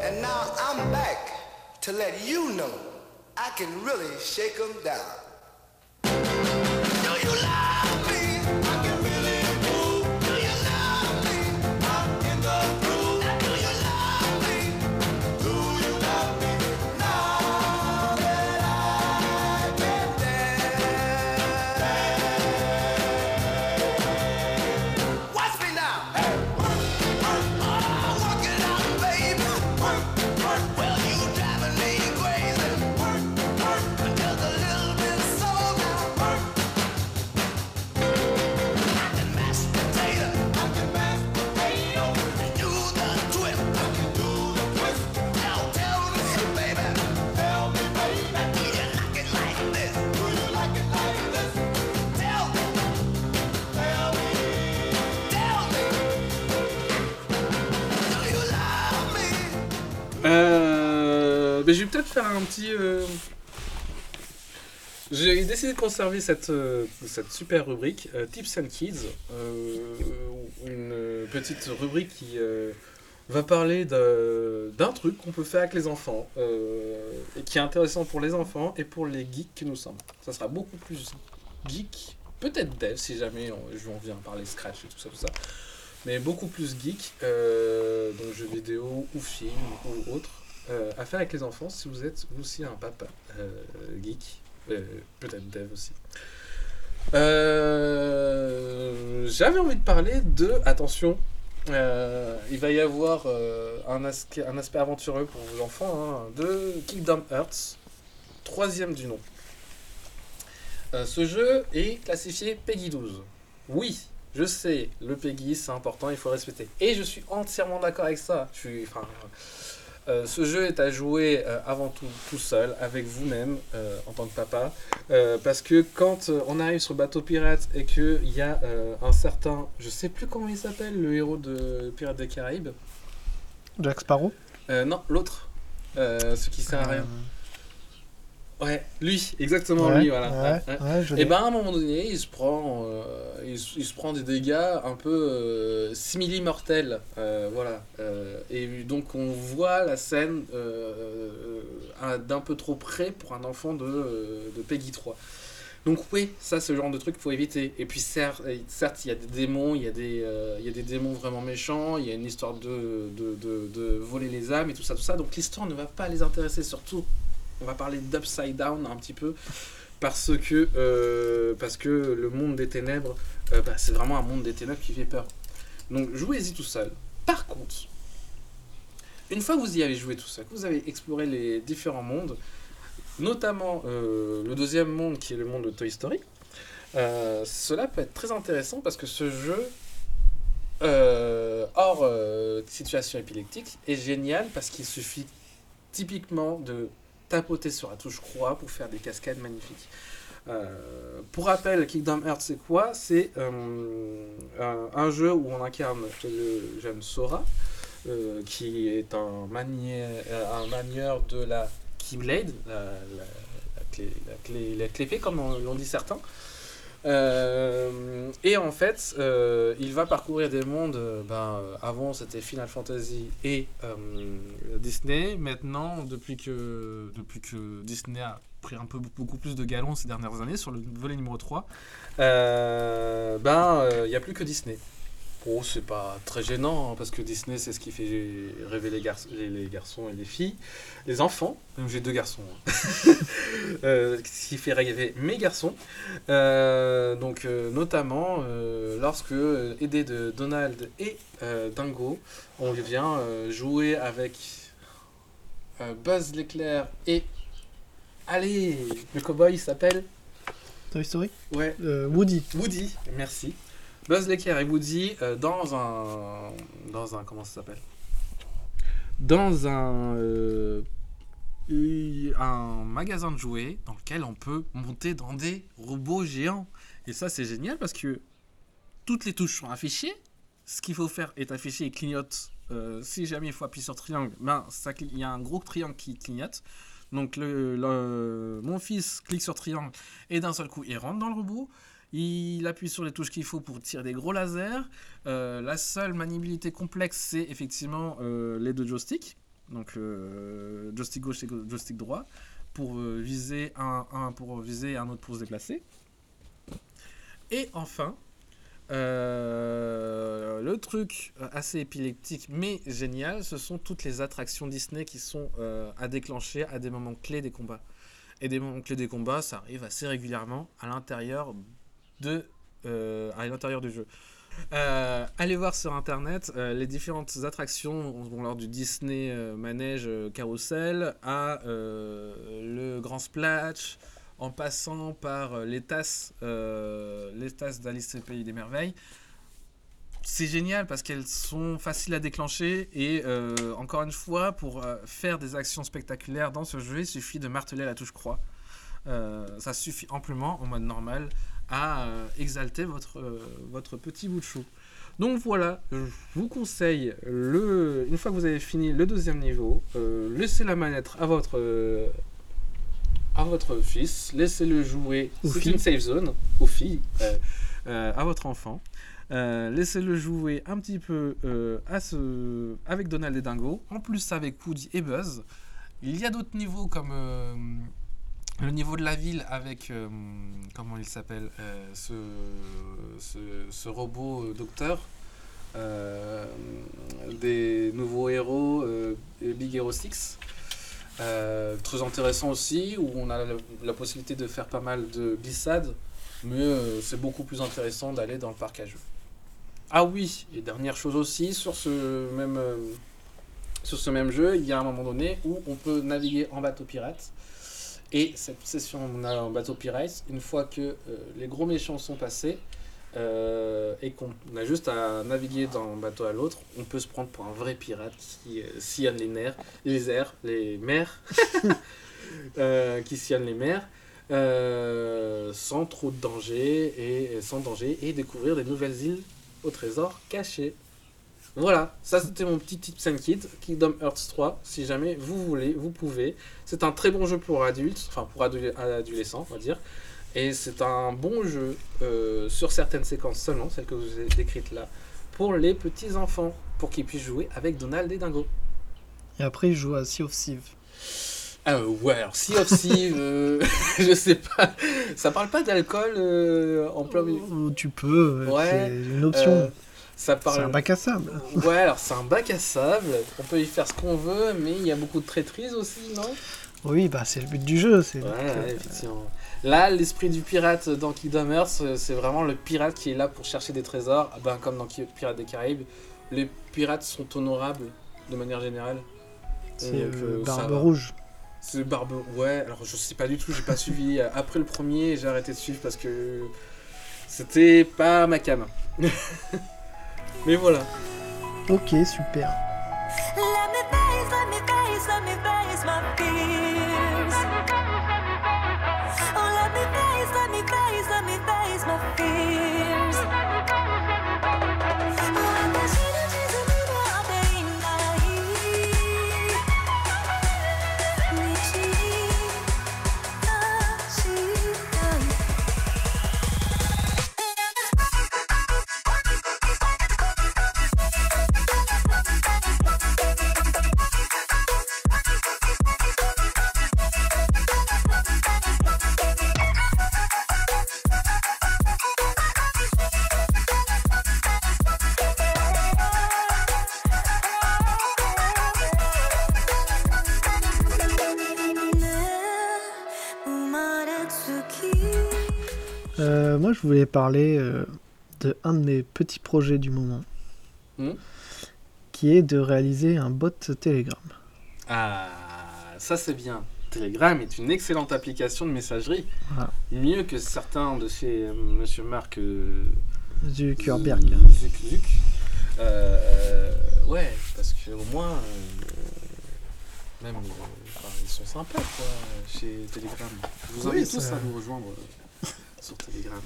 And now I'm back to let you know I can really shake 'em down. Do you love un petit. euh, J'ai décidé de conserver cette, euh, super rubrique, euh, Tips and Kids, une petite rubrique qui va parler d'un truc qu'on peut faire avec les enfants, et qui est intéressant pour les enfants et pour les geeks que nous sommes. Ça sera beaucoup plus geek, peut-être dev si jamais on, on vient parler Scratch et tout ça, tout ça, mais beaucoup plus geek, euh, donc jeux vidéo ou films ou autres, euh, à faire avec les enfants si vous êtes aussi un papa euh, geek, euh, peut-être dev aussi. Euh, J'avais envie de parler de, attention, il va y avoir un, aspect, un aspect aventureux pour vos enfants, hein, de Kingdom Hearts, troisième du nom. Ce jeu est classifié Peggy 12. Oui, je sais, le Peggy c'est important, il faut respecter. Et je suis entièrement d'accord avec ça. Je suis, euh, ce jeu est à jouer euh, avant tout tout seul, avec vous-même, euh, en tant que papa. Parce que quand on arrive sur le bateau pirate et qu'il y a un certain, je sais plus comment il s'appelle, le héros de Pirates des Caraïbes. Jack Sparrow? Non, l'autre. Ce qui sert à rien. Ouais, lui, exactement Ouais, lui, voilà. ouais, Ouais, Et ben à un moment donné, il se prend, euh, il, se- il se prend des dégâts un peu euh, simili-mortels, euh, voilà. Et donc on voit la scène d'un peu trop près pour un enfant de, de Peggy 3. Donc oui, ça c'est le genre de truc qu'il faut éviter. Et puis certes, certes, il y a des démons, il y a des, il y a des démons vraiment méchants, il y a une histoire de, de, de, de voler les âmes et tout ça, tout ça. Donc l'histoire ne va pas les intéresser, surtout on va parler d'Upside Down un petit peu parce que, euh, le monde des ténèbres, euh, bah, c'est vraiment un monde des ténèbres qui fait peur. Donc jouez-y tout seul. Par contre, une fois que vous y avez joué tout seul, que vous avez exploré les différents mondes, notamment euh, le deuxième monde qui est le monde de Toy Story, cela peut être très intéressant parce que ce jeu, hors situation épileptique, est génial parce qu'il suffit typiquement de tapoter sur la touche croix pour faire des cascades magnifiques. Euh, pour rappel, Kingdom Hearts, c'est quoi? C'est euh, un, jeu où on incarne le jeune Sora, euh, qui est un, manier, un manieur de la Keyblade, la, la, la clé, la, clé, la clé comme on- l'ont dit certains. Et en fait, euh, il va parcourir des mondes. euh, ben, euh, avant, c'était Final Fantasy et Disney. Maintenant, depuis que, depuis que Disney a pris un peu beaucoup plus de galons ces dernières années sur le volet numéro 3, euh, ben, il n'y a plus que Disney. Bon, c'est pas très gênant hein, parce que Disney, c'est ce qui fait rêver les, garçons, les, les garçons et les filles, les enfants. Même J'ai deux garçons. hein. Euh, ce qui fait rêver mes garçons. Euh, donc, euh, notamment, lorsque, aidé de Donald et Dingo, on vient jouer avec Buzz l'éclair et. Allez Le cowboy s'appelle Toy Story? Ouais, Woody. Woody, merci. Buzz l'éclair et Woody euh, dans un. Dans un. Comment ça s'appelle? Dans un. euh, eu- un magasin de jouets dans lequel on peut monter dans des robots géants. Et ça, c'est génial parce que toutes les touches sont affichées. Ce qu'il faut faire est affiché et clignote. Euh, si jamais il faut appuyer sur triangle, ben, il y a un gros triangle qui clignote. Donc le- mon fils clique sur triangle et d'un seul coup il rentre dans le robot. Il appuie sur les touches qu'il faut pour tirer des gros lasers. Euh, la seule maniabilité complexe, c'est effectivement euh, les deux joysticks. Donc euh, joystick gauche et joystick droit pour viser un, pour viser un autre pour se déplacer. Et enfin, le truc assez épileptique mais génial, ce sont toutes les attractions Disney qui sont à déclencher à des moments clés des combats. Et des moments clés des combats, ça arrive assez régulièrement à l'intérieur de euh, à l'intérieur du jeu. Euh, allez voir sur internet euh, les différentes attractions lors du Disney Manège Carousel à le Grand Splash en passant par les tasses les tasses d'Alice le Pays des Merveilles. C'est génial parce qu'elles sont faciles à déclencher et encore une fois pour faire des actions spectaculaires dans ce jeu il suffit de marteler la touche croix. Ça suffit amplement en mode normal à euh, exalter votre, euh, votre petit bout de chou. Donc voilà, je vous conseille, le, une fois que vous avez fini le deuxième niveau, euh, laissez la manette à votre, euh, à votre fils, laissez-le jouer, c'est une safe zone, aux filles, euh, à votre enfant. Laissez-le jouer un petit peu à ce... avec Donald et Dingo, en plus avec Woody et Buzz. Il y a d'autres niveaux comme le niveau de la ville avec, euh, comment il s'appelle, euh, ce, ce, robot euh, docteur, des nouveaux héros, Big Hero 6. Euh, très intéressant aussi, où on a la, possibilité de faire pas mal de glissades, mais c'est beaucoup plus intéressant d'aller dans le parc à jeux. Ah oui, et dernière chose aussi, sur ce même, sur ce même jeu, il y a un moment donné où on peut naviguer en bateau pirate. Et cette session on a en bateau pirate, une fois que euh, les gros méchants sont passés, euh, et qu'on a juste à naviguer d'un bateau à l'autre, on peut se prendre pour un vrai pirate qui euh, sillonne les nerfs, les airs, les mers, euh, qui sillonne les mers, sans trop de danger et et sans danger et découvrir des nouvelles îles au trésor caché. Voilà, ça c'était mon petit tips and kit, Kingdom Hearts 3, si jamais vous voulez, vous pouvez. C'est un très bon jeu pour adultes, enfin pour adole- adolescents, on va dire. Et c'est un bon jeu euh, sur certaines séquences seulement, celles que vous ai décrites là, pour les petits enfants, pour qu'ils puissent jouer avec Donald et Dingo. Et après, il joue à Sea of Thieves. Ah euh, ouais, alors Sea of Thieves, euh, je sais pas, ça parle pas d'alcool euh, en plein milieu. Ou tu peux, Ouais, c'est une option. C'est un bac à sable. Ouais, alors c'est un bac à sable, on peut y faire ce qu'on veut, mais il y a beaucoup de traîtrise aussi, non? Oui, bah c'est le but du jeu. C'est Ouais, euh, ouais, effectivement. Là, l'esprit du pirate dans Kingdom Hearts, euh, c'est vraiment le pirate qui est là pour chercher des trésors. Ah Ben, comme dans Pirates des Caraïbes, les pirates sont honorables de manière générale. c'est euh, Barbe. Rouge. C'est Barbe. Ouais, alors je sais pas du tout, j'ai pas suivi. Euh, Après le premier, j'ai arrêté de suivre parce que c'était pas ma cam. Mais voilà. Ok, super. Let me face, let me face, let me face my fears. Moi, je voulais parler euh, de un de mes petits projets du moment, Mhm. qui est de réaliser un bot Telegram. Ah, ça c'est bien. Telegram est une excellente application de messagerie. Voilà. Mieux que certains de chez euh, Monsieur Marc euh, Zuckerberg. Zuc, Zuc. Euh, ouais, parce que au moins, euh, même, euh, enfin, ils sont sympas quoi, chez Telegram. Je vous Oui, invite tous à nous rejoindre euh, sur Telegram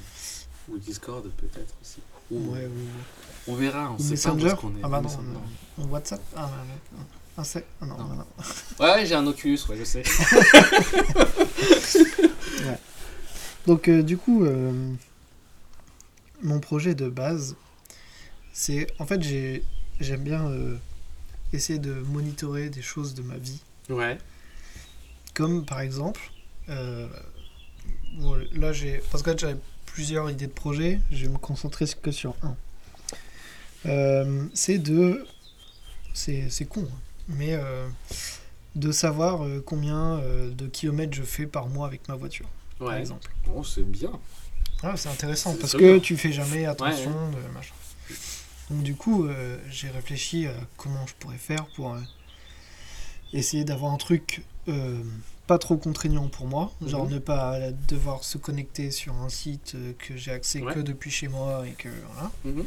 ou Discord peut-être aussi. Ou, Ouais, ou, On verra, on sait pas où Messenger. qu'on est. Ah bah non, Messenger. non. Ou WhatsApp. Ah, non, non. Ah, c'est- ah non, Non. non, non. Ouais, ouais, j'ai un Oculus, ouais, je sais. Donc, euh, du coup, euh, mon projet de base, c'est. En fait, j'ai- j'aime bien euh, essayer de monitorer des choses de ma vie. Ouais. Comme par exemple, euh, bon, là j'ai. Parce que j'avais plusieurs idées de projets, je vais me concentrer que sur un. Euh, c'est de. C'est c'est con, hein, mais euh, de savoir euh, combien de kilomètres je fais par mois avec ma voiture, par Ouais. exemple. Bon, c'est bien. Ah, c'est intéressant parce que bien. tu fais jamais attention de machin. Donc du coup, euh, j'ai réfléchi à comment je pourrais faire pour essayer d'avoir un truc pas trop contraignant pour moi, genre Mhm. ne pas devoir se connecter sur un site euh, que j'ai accès Ouais. que depuis chez moi et que voilà, Mhm.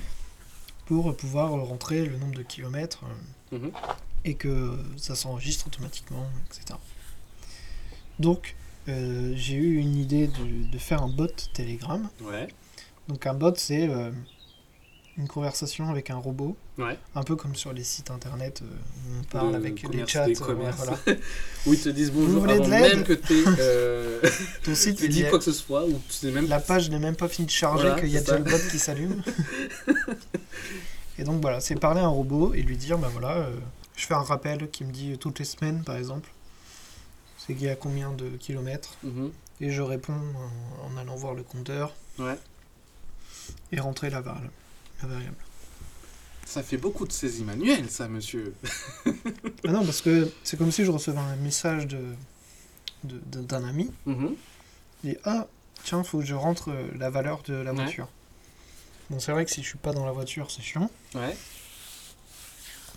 pour pouvoir rentrer le nombre de kilomètres euh, Mhm. et que ça s'enregistre automatiquement, etc. Donc euh, j'ai eu une idée de, de faire un bot Telegram. Ouais. Donc un bot, c'est euh, une conversation avec un robot, Ouais. un peu comme sur les sites internet, euh, où on parle De avec les chats. des euh, voilà. Où ils te disent bonjour de avant l'aide même que euh, Ton site, il est- quoi que ce soit, ou même la page n'est même pas finie de charger, Voilà, qu'il y a déjà le bot qui s'allume. et donc voilà, c'est parler à un robot et lui dire, bah voilà, euh, je fais un rappel qui me dit toutes les semaines, par exemple, c'est qu'il y a combien de kilomètres, Mhm. et je réponds en, en allant voir le compteur Ouais. et rentrer la, vari- la variable. Ça fait beaucoup de saisies manuelles, ça, monsieur. Ah non, parce que c'est comme si je recevais un message de d'un ami, Mhm. et ah, tiens, faut que je rentre euh, la valeur de la Ouais. voiture. Bon, c'est vrai que si je suis pas dans la voiture, c'est chiant. Ouais.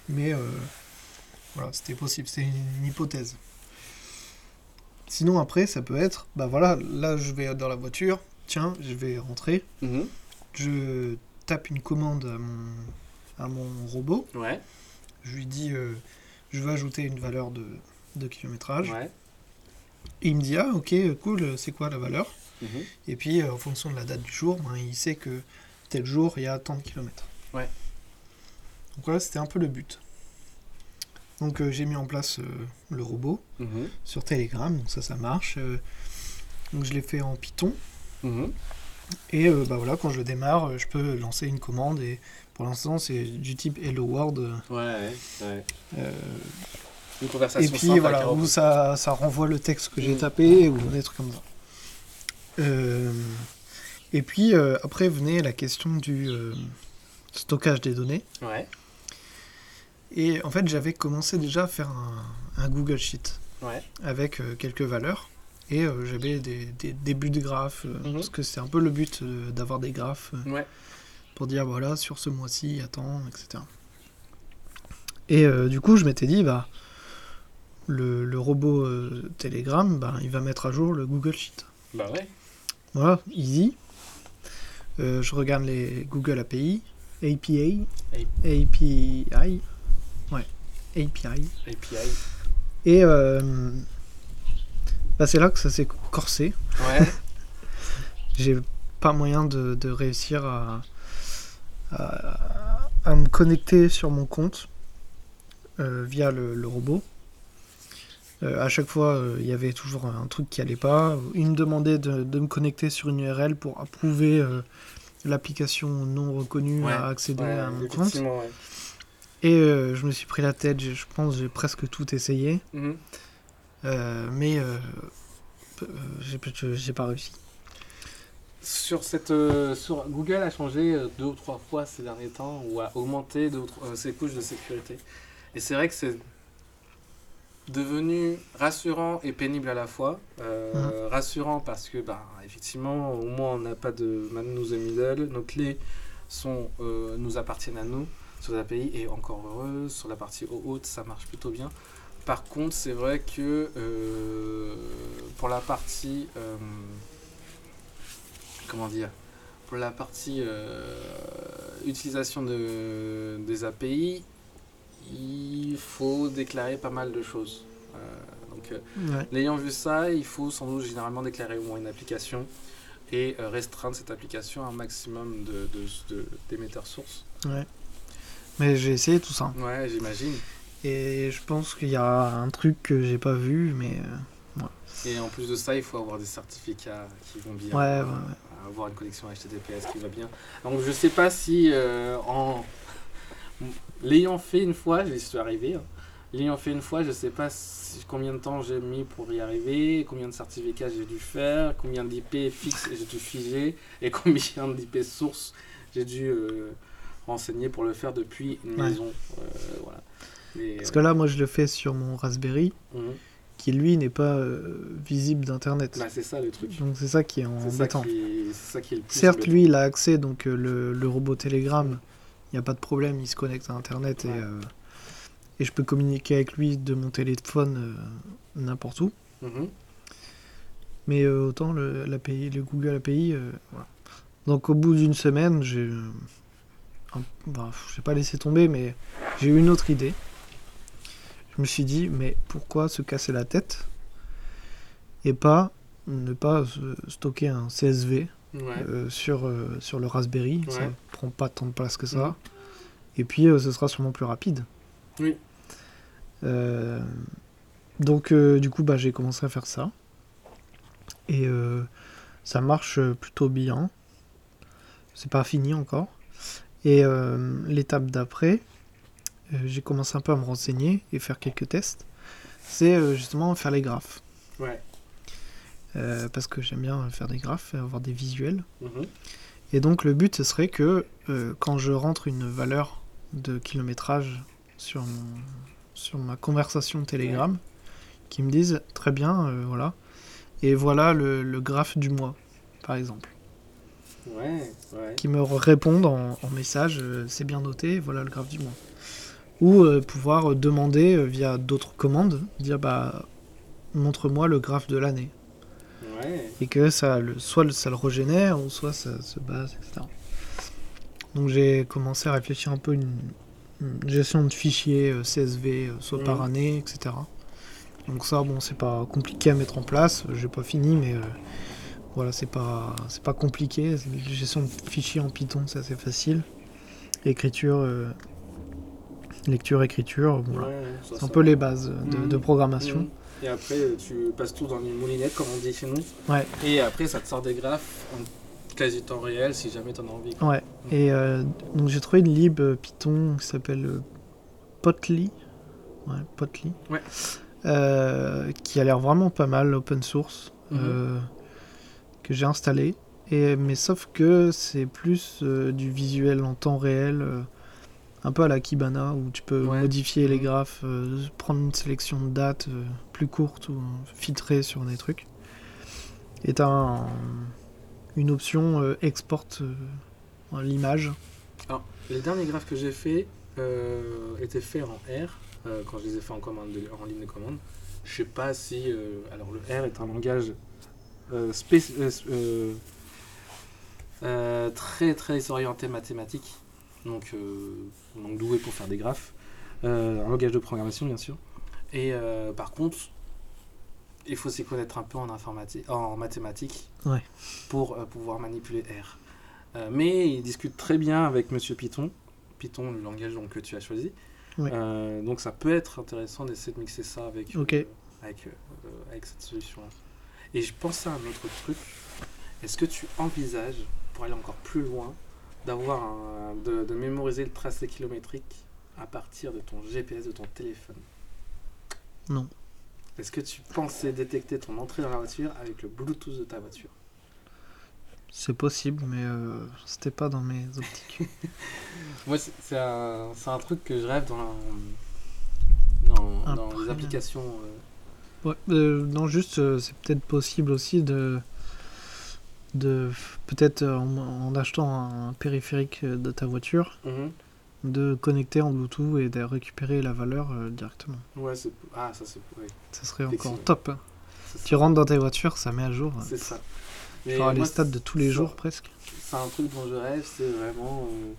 Mais euh, voilà, c'était possible, c'est une, hypothèse. Sinon, après, ça peut être, bah voilà, là je vais dans la voiture, tiens, je vais rentrer, Mhm. je tape une commande à mon, à mon robot, Ouais. je lui dis, euh, je veux ajouter une valeur de, de kilométrage, Ouais. et il me dit, ah ok, cool, c'est quoi la valeur? Mhm. Et puis, euh, en fonction de la date du jour, ben, il sait que tel jour, il y a tant de kilomètres. Ouais. Donc voilà, c'était un peu le but. Donc euh, j'ai mis en place euh, le robot Mhm. sur Telegram, donc ça, ça marche. Euh, donc je l'ai fait en Python. Mhm. Et euh, bah voilà, quand je démarre, euh, je peux lancer une commande. Et pour l'instant, c'est du type Hello World. euh, Ouais, ouais. euh, Une conversation et puis voilà, où ça, ça renvoie le texte que j'ai Mm. tapé ou des trucs comme ça. Euh, et puis euh, après venait la question du euh, stockage des données. Ouais. Et en fait, j'avais commencé déjà à faire un, un Google Sheet Ouais. avec quelques valeurs. Et euh, j'avais des, des débuts de graphes, euh, Mhm. parce que c'est un peu le but euh, d'avoir des graphes Ouais. pour dire voilà, sur ce mois-ci, attends, etc. Et du coup, je m'étais dit, bah, le, le robot Telegram, bah, il va mettre à jour le Google Sheet. Bah ouais. Voilà, easy. Je regarde les Google API, APA, API, ouais, API. API. Et euh, bah, c'est là que ça s'est corsé. Ouais. J'ai pas moyen de, de réussir à, à, à me connecter sur mon compte euh, via le, le robot. Euh, à chaque fois, euh, il y avait toujours un truc qui allait pas. Il me demandait de, de me connecter sur une URL pour approuver euh, l'application non reconnue Ouais, à accéder ouais, à mon compte. ouais. Et je me suis pris la tête, j'ai- je pense que j'ai presque tout essayé. Mhm. Mais euh, euh, j'ai pas réussi. Sur cette, euh, sur Google a changé euh, deux ou trois fois ces derniers temps ou a augmenté deux ou trois- euh, ses couches de sécurité. Et c'est vrai que c'est devenu rassurant et pénible à la fois. Euh, Rassurant parce que, bah, effectivement, au moins on n'a pas de man nous middle. Nos clés sont, euh, nous appartiennent à nous sur les API et encore heureux. Sur la partie haute, ça marche plutôt bien. Par contre, c'est vrai que euh, pour la partie. euh, comment dire Pour la partie euh, utilisation de, des API, il faut déclarer pas mal de choses. Donc, Ouais. L'ayant vu ça, il faut sans doute généralement déclarer au moins une application et restreindre cette application à un maximum de, de- de- d'émetteurs sources. Ouais. Mais j'ai essayé tout ça. Ouais, j'imagine. Et je pense qu'il y a un truc que j'ai pas vu, mais euh, Et en plus de ça, il faut avoir des certificats qui vont bien. Ouais, euh, ouais. Avoir une connexion HTTPS qui va bien. Donc je sais pas si euh, en l'ayant fait une fois, j'y suis arrivé. hein. L'ayant fait une fois, je sais pas si- combien de temps j'ai mis pour y arriver, combien de certificats j'ai dû faire, combien d'IP fixes j'ai dû figer et combien d'IP sources j'ai dû euh, renseigner pour le faire depuis une maison. Voilà. Mais, parce que là, moi, je le fais sur mon Raspberry, mhm. qui lui n'est pas euh, visible d'internet. Bah, c'est ça le truc. Donc c'est ça qui est embêtant. c'est Certes, lui, il a accès, donc euh, le, le robot Telegram, il n'y a pas de problème, il se connecte à internet et, euh, et je peux communiquer avec lui de mon téléphone n'importe où. Mhm. Mais autant le, Google API, voilà. Donc au bout d'une semaine, j'ai, bah, j'ai pas laissé tomber, mais j'ai eu une autre idée. Je me suis dit, mais pourquoi se casser la tête et pas ne pas stocker un CSV Ouais. euh, sur, euh, sur le Raspberry. Ça Ouais. prend pas tant de place que ça. Mhm. Et puis, euh, ce sera sûrement plus rapide. Oui. Donc, du coup, bah, j'ai commencé à faire ça. Et ça marche plutôt bien. C'est pas fini encore. Et l'étape d'après, j'ai commencé un peu à me renseigner et faire quelques tests. C'est euh, justement faire les graphes. Ouais. Euh, parce que j'aime bien faire des graphes et avoir des visuels. Mhm. Et donc le but ce serait que euh, quand je rentre une valeur de kilométrage sur, mon- sur ma conversation Telegram, qui me disent très bien, euh, voilà, et voilà le, le graphe du mois, par exemple. Ouais, ouais. Qui me répondent en, en message, euh, c'est bien noté, voilà le graphe du mois. Ou euh, pouvoir demander euh, via d'autres commandes, dire bah montre-moi le graphe de l'année Ouais. et que ça le, soit le- ça le régénère ou soit ça se base, etc. Donc j'ai commencé à réfléchir un peu une, une gestion de fichiers euh, CSV, soit par Mhm. année, etc. Donc ça, bon, c'est pas compliqué à mettre en place. J'ai pas fini, mais euh, voilà, c'est pas c'est pas compliqué. Gestion de fichiers en Python, c'est assez facile. Écriture, euh, lecture, écriture, voilà. Ouais, c'est un peu les bases de, Mhm. de programmation. Mhm. Et après, tu passes tout dans une moulinette, comme on dit chez nous. Ouais. Et après, ça te sort des graphes en quasi temps réel, si jamais t'en as envie. quoi. Ouais, et euh, donc j'ai trouvé une lib euh, Python qui s'appelle euh, Potly. Ouais, Potly. Ouais. Euh, qui a l'air vraiment pas mal, open source, Mhm. euh, que j'ai installé. Et, mais sauf que c'est plus euh, du visuel en temps réel, euh, un peu à la Kibana, où tu peux Ouais. modifier les graphes, euh, prendre une sélection de dates euh, plus courte ou filtrer sur des trucs. Et t'as un- une option euh, export euh, l'image. Les derniers graphes que j'ai faits euh, étaient faits en R, euh, quand je les ai faits en, commande de- en ligne de commande. Je sais pas si. euh, alors, le R est un langage euh, spéc- euh, euh, euh, très très orienté mathématique, donc, euh, donc doué pour faire des graphes. Euh, un langage de programmation, bien sûr. Et euh, par contre, il faut s'y connaître un peu en, informatique, en mathématiques Ouais. pour pouvoir manipuler R. Mais il discute très bien avec Monsieur Python. Python, le langage donc, que tu as choisi. Euh, donc ça peut être intéressant d'essayer de mixer ça avec, euh, avec, euh, avec cette solution-là. Et je pensais à un autre truc. Est-ce que tu envisages, pour aller encore plus loin, d'avoir un- de, de mémoriser le tracé kilométrique à partir de ton GPS de ton téléphone Non. Est-ce que tu pensais détecter ton entrée dans la voiture avec le Bluetooth de ta voiture? C'est possible, mais euh, c'était pas dans mes optiques. Moi, c'est un, c'est un truc que je rêve dans, dans, les applications. euh, Ouais, euh, non, juste, euh, c'est peut-être possible aussi de. De peut-être euh, en, en achetant un périphérique euh, de ta voiture, mhm. de connecter en Bluetooth et de récupérer la valeur euh, directement. Ouais, c'est. Ah, ça c'est. ouais, Ça serait encore top. hein. Tu rentres dans ta voiture, ça met à jour. C'est ça. Tu auras les stats de tous les ça- jours presque. C'est un truc dont je rêve, c'est vraiment. euh,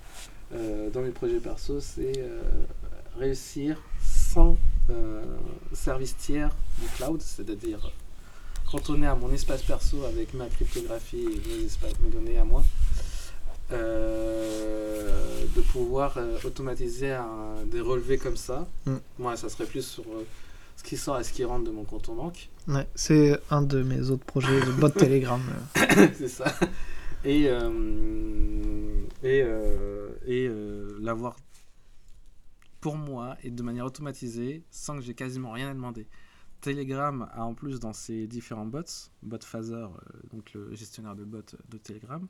euh, dans mes projets perso, c'est réussir sans service tiers du cloud, c'est-à-dire cantonné à mon espace perso avec ma cryptographie et mes, espaces, mes données à moi, euh, de pouvoir euh, automatiser un- des relevés comme ça. Mm. Moi, ça serait plus sur euh, ce qui sort et ce qui rentre de mon compte en banque. Ouais, c'est un de mes autres projets de bot Telegram. c'est ça. Et, et, et l'avoir pour moi et de manière automatisée sans que j'ai quasiment rien à demander. Telegram a en plus dans ses différents bots, bot phaser, euh, donc le gestionnaire de bots de Telegram,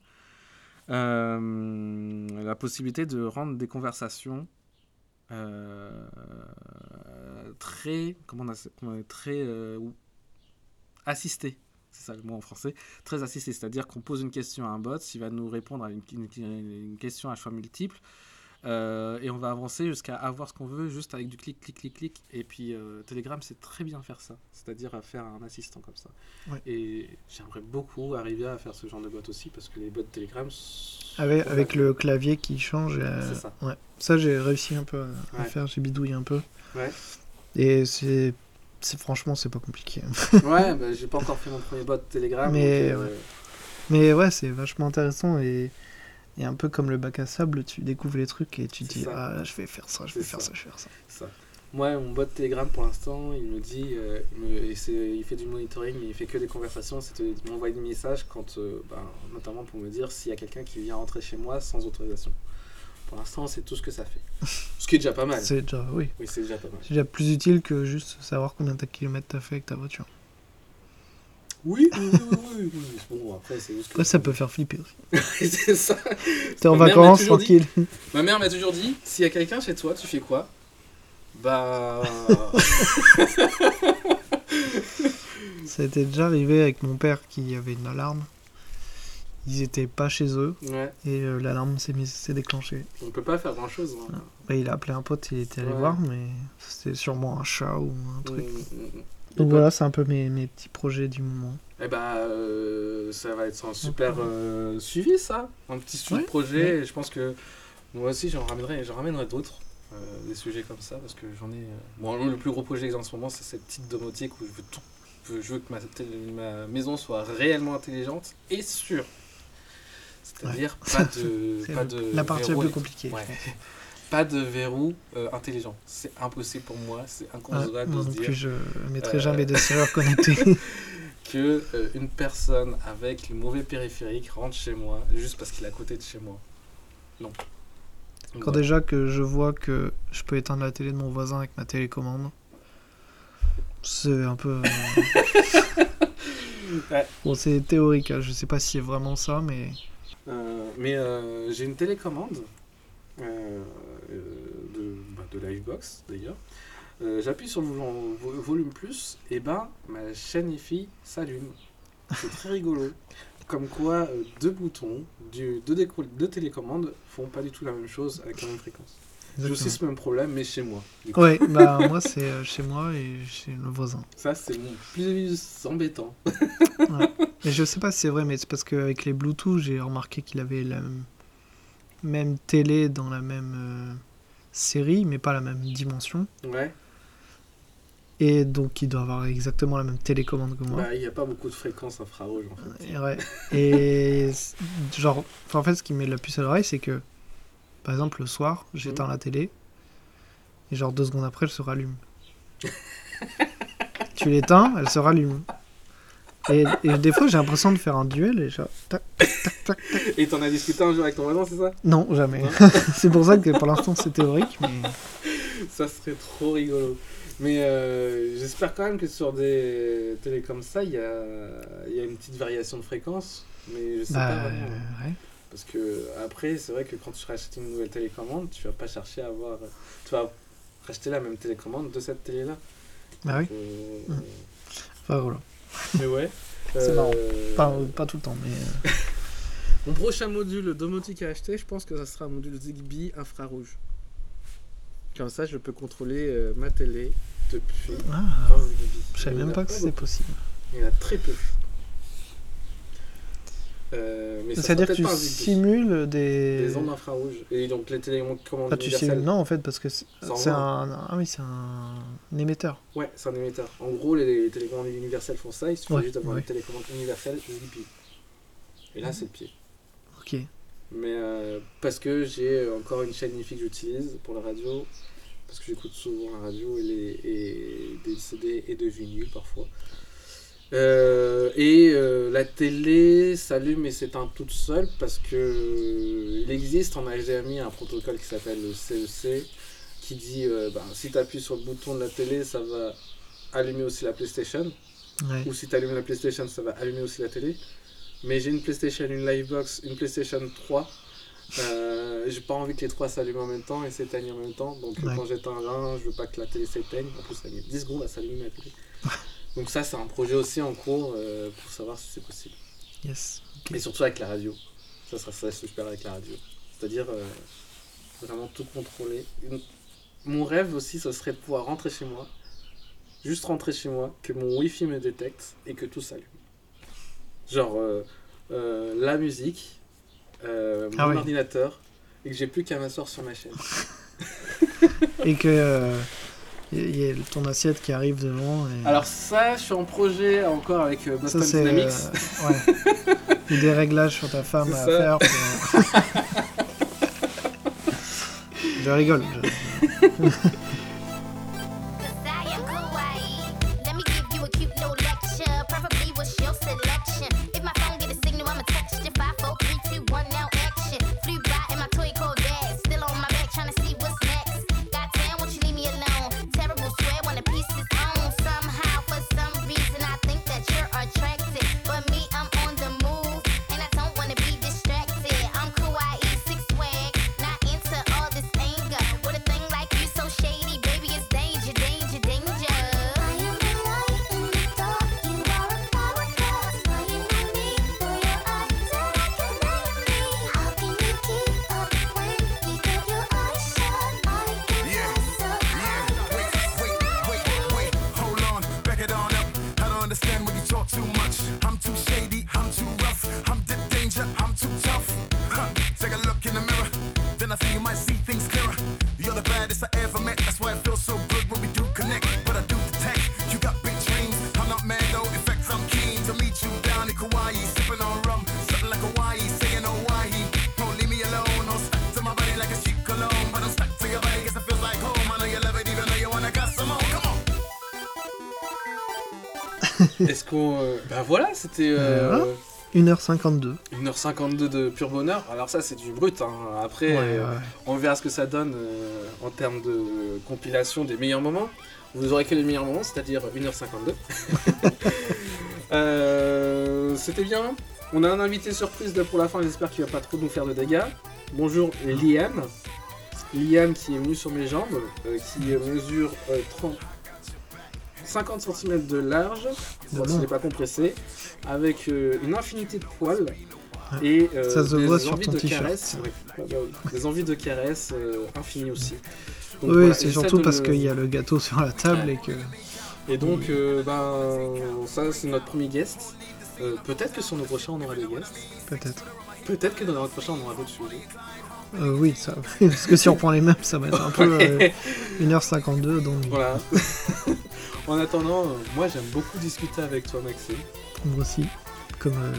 euh, la possibilité de rendre des conversations euh, très, comment on très assistées. C'est ça le mot en français. Très assisté, c'est-à-dire qu'on pose une question à un bot, il va nous répondre à une, une- une question à choix multiple, euh, et on va avancer jusqu'à avoir ce qu'on veut juste avec du clic, clic, clic, clic. Et puis euh, Telegram sait très bien faire ça, c'est-à-dire à faire un assistant comme ça. Ouais. Et j'aimerais beaucoup arriver à faire ce genre de bot aussi, parce que les bots Telegram... Avec, le clavier qui change. euh, C'est ça. Ouais. Ça, j'ai réussi un peu à, Ouais. faire, j'ai bidouillé un peu. Ouais. Et c'est. c'est- Franchement, c'est pas compliqué. ouais, bah, j'ai pas encore fait mon premier bot Telegram. Mais, donc, euh, Mais ouais, c'est vachement intéressant et, et un peu comme le bac à sable, tu découvres les trucs et tu dis ça. ah je vais faire ça, je vais faire ça. ça, je vais faire ça. Ça. Moi, mon bot Telegram pour l'instant, il me dit, euh, il, me- il fait du monitoring, mais il fait que des conversations. C'est m'envoie des messages quand, euh, ben, notamment pour me dire s'il y a quelqu'un qui vient rentrer chez moi sans autorisation. Pour l'instant, c'est tout ce que ça fait. Ce qui est déjà pas mal. C'est déjà oui, Oui, c'est déjà pas mal. c'est déjà plus utile que juste savoir combien de kilomètres t'as fait avec ta voiture. Oui, oui, oui, oui, oui. Bon, après, c'est juste que- Après ça peut faire flipper aussi. c'est ça. T'es en Ma mère m'a vacances toujours dit- tranquille. Ma mère m'a toujours dit, s'il y a quelqu'un chez toi, tu fais quoi? Bah... Ça été déjà arrivé avec mon père qui avait une alarme. Ils étaient pas chez eux ouais, et euh, l'alarme s'est mise, s'est déclenchée. on peut pas faire grand-chose. hein. Bah, il a appelé un pote, il était allé Ouais. voir, mais c'était sûrement un chat ou un truc. Mm, mm, mm. Donc voilà, c'est un peu mes, mes petits projets du moment. Eh bah, euh, ça va être un super euh, suivi, ça. Un petit suivi Ouais, de projet. Et je pense que moi aussi, j'en ramènerai, j'en ramènerai d'autres. euh, des sujets comme ça, parce que j'en ai. euh, Bon, le plus gros projet que j'ai en ce moment, c'est cette petite domotique où je veux tout. Je veux, je veux que ma, maison soit réellement intelligente et sûre. C'est-à-dire pas de. C'est pas le- de la partie la plus compliquée. Ouais. Pas de verrou euh, intelligent. C'est impossible pour moi, c'est Ah, inconcevable moi de non se plus, je mettrai euh, jamais de serrure connectée. que euh, une personne avec le mauvais périphérique rentre chez moi juste parce qu'il est à côté de chez moi. Non. Quand déjà que je vois que je peux éteindre la télé de mon voisin avec ma télécommande, c'est un peu. Ouais. Bon, c'est théorique, hein, je sais pas si c'est vraiment ça, mais. Mais j'ai une télécommande euh, de, bah, de Livebox d'ailleurs. Euh, J'appuie sur le vo- vo- volume plus et ben ma chaîne IFI s'allume. C'est très rigolo. Comme quoi euh, deux boutons, du, deux, déco- deux télécommandes font pas du tout la même chose avec la même fréquence. J'ai aussi ce même problème mais chez moi. Ouais, bah moi c'est euh, chez moi et chez le voisin. Ça c'est mon plus embêtant. Mais je sais pas si c'est vrai, mais c'est parce qu'avec les Bluetooth, j'ai remarqué qu'il avait la même, même télé dans la même euh, série, mais pas la même dimension. Ouais. Et donc il doit avoir exactement la même télécommande que moi. Bah, il n'y a pas beaucoup de fréquences infrarouges en fait. Et, ouais. Et genre, en fait, ce qui met la puce à l'oreille, c'est que, par exemple, le soir, j'éteins Mhm. la télé, et genre deux secondes après, elle se rallume. tu l'éteins, elle se rallume. Et, et des fois, j'ai l'impression de faire un duel, et genre, tac, tac, tac. Et t'en as discuté un jour avec ton voisin, c'est ça? Non, jamais. C'est pour ça que pour l'instant, c'est théorique, mais Ça serait trop rigolo. Mais euh, j'espère quand même que sur des télés comme ça, il y a, y a une petite variation de fréquence. Mais je sais bah, pas vraiment. ouais. Parce que après, c'est vrai que quand tu rachètes une nouvelle télécommande, tu vas pas chercher à avoir. Tu vas racheter la même télécommande de cette télé-là. Bah oui. Euh, Mm. Enfin, voilà. Mais ouais. C'est marrant. Euh, Pas, pas tout le temps, mais euh, Mon prochain module domotique à acheter, je pense que ça sera un module Zigbee infrarouge. Comme ça, je peux contrôler euh, ma télé depuis ah, je savais même pas que c'était possible. Il y en a très peu. Euh, C'est-à-dire que tu simules des. Des ondes infrarouges. Et donc les télécommandes Ah, tu universelles. simules Non, en fait, parce que c'est un, ah oui, c'est un, un émetteur. Ouais, c'est un émetteur. En gros, les, télécommandes universelles font ça. Il suffit Ouais, juste d'avoir ouais. une télécommande universelle Zigbee. Et là, c'est le pied. Ok. Mais euh, parce que j'ai euh, encore une chaîne IFI que j'utilise pour la radio. Parce que j'écoute souvent la radio et, les, et des CD et de vinyle parfois. Euh, et euh, la télé s'allume et s'éteint toute seule parce que euh, il existe en HDMI un protocole qui s'appelle le CEC qui dit euh, ben, si tu appuies sur le bouton de la télé ça va allumer aussi la PlayStation Ouais. ou si tu allumes la PlayStation, ça va allumer aussi la télé. Mais j'ai une PlayStation, une Livebox, une PlayStation 3. Euh, j'ai pas envie que les trois s'allument en même temps et s'éteignent en même temps. Donc Ouais. quand j'éteins l'un, je veux pas que la télé s'éteigne. En plus, ça met 10 secondes à s'allumer la télé. Donc ça, c'est un projet aussi en cours euh, pour savoir si c'est possible. Yes. ok. Et surtout avec la radio. Ça sera ça super avec la radio. C'est-à-dire euh, vraiment tout contrôler. Une- Mon rêve aussi, ce serait de pouvoir rentrer chez moi. Juste rentrer chez moi, que mon Wi-Fi me détecte et que tout s'allume. Genre euh, la musique, mon Ah oui. ordinateur, et que j'ai plus qu'à m'asseoir sur ma chaise. Et que euh, y, y a ton assiette qui arrive devant. Et... Alors ça, je suis en projet encore avec euh, ça Boston c'est. Dynamics. euh, ouais. ou des réglages sur ta femme à ça. faire. pour- je rigole. je- qu'on. Bah voilà, c'était. euh, 1h52. 1h52 de pur bonheur. Alors ça c'est du brut. hein. Après Ouais, euh, ouais. on verra ce que ça donne euh, en termes de compilation des meilleurs moments. Vous aurez que les meilleurs moments, c'est-à-dire 1h52. Euh, C'était bien. On a un invité surprise là pour la fin, j'espère qu'il va pas trop nous faire de dégâts. Bonjour Liam. Liam qui est venu sur mes jambes, qui mesure euh, 30... 50 cm de large, bon, ce n'est pas compressé, avec euh, une infinité de poils et euh, Ça se des voit sur envies ton de ouais, bah, bah, oui. des envies de caresses euh, infinies aussi. Donc, oui, voilà, c'est surtout parce qu'il y a le gâteau sur la table et que. Et donc, euh, ben, ça c'est notre premier guest. Peut-être que sur nos prochains on aura des guests. Peut-être. Peut-être que dans notre prochain on aura d'autres sujets. Euh, oui, ça. parce que si on prend les mêmes, ça va être un peu euh, Ouais. 1h52. Donc, Voilà. en attendant, euh, moi j'aime beaucoup discuter avec toi Maxime. moi aussi. Comme. euh,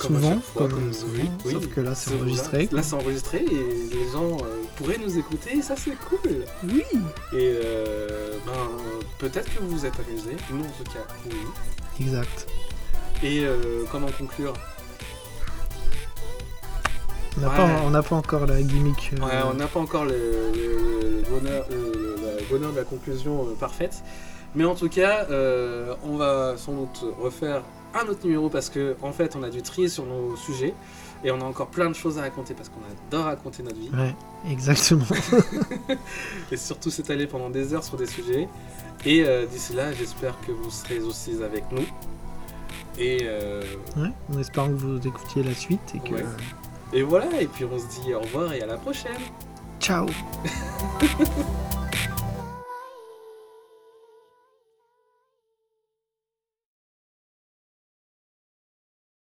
Comme souvent. fois, comme, euh, souvent, oui, oui. Sauf que là, c'est enregistré. Là, là, c'est enregistré et les gens euh, pourraient nous écouter et ça c'est cool. Oui. Et euh, ben, peut-être que vous vous êtes amusés. Nous en tout cas, oui. Exact. Et euh, comment conclure? On n'a Ouais. pas, encore la gimmick. euh, Ouais, on n'a pas encore le, le- le bonheur, le- le bonheur de la conclusion euh, parfaite. Mais en tout cas, euh, on va sans doute refaire un autre numéro parce que en fait, on a dû trier sur nos sujets et on a encore plein de choses à raconter parce qu'on adore raconter notre vie Ouais, exactement. et surtout s'étaler pendant des heures sur des sujets. Et euh, d'ici là, j'espère que vous serez aussi avec nous. Et, euh, ouais, en espérant que vous écoutiez la suite et que. Ouais. Et voilà, et puis on se dit au revoir et à la prochaine. Ciao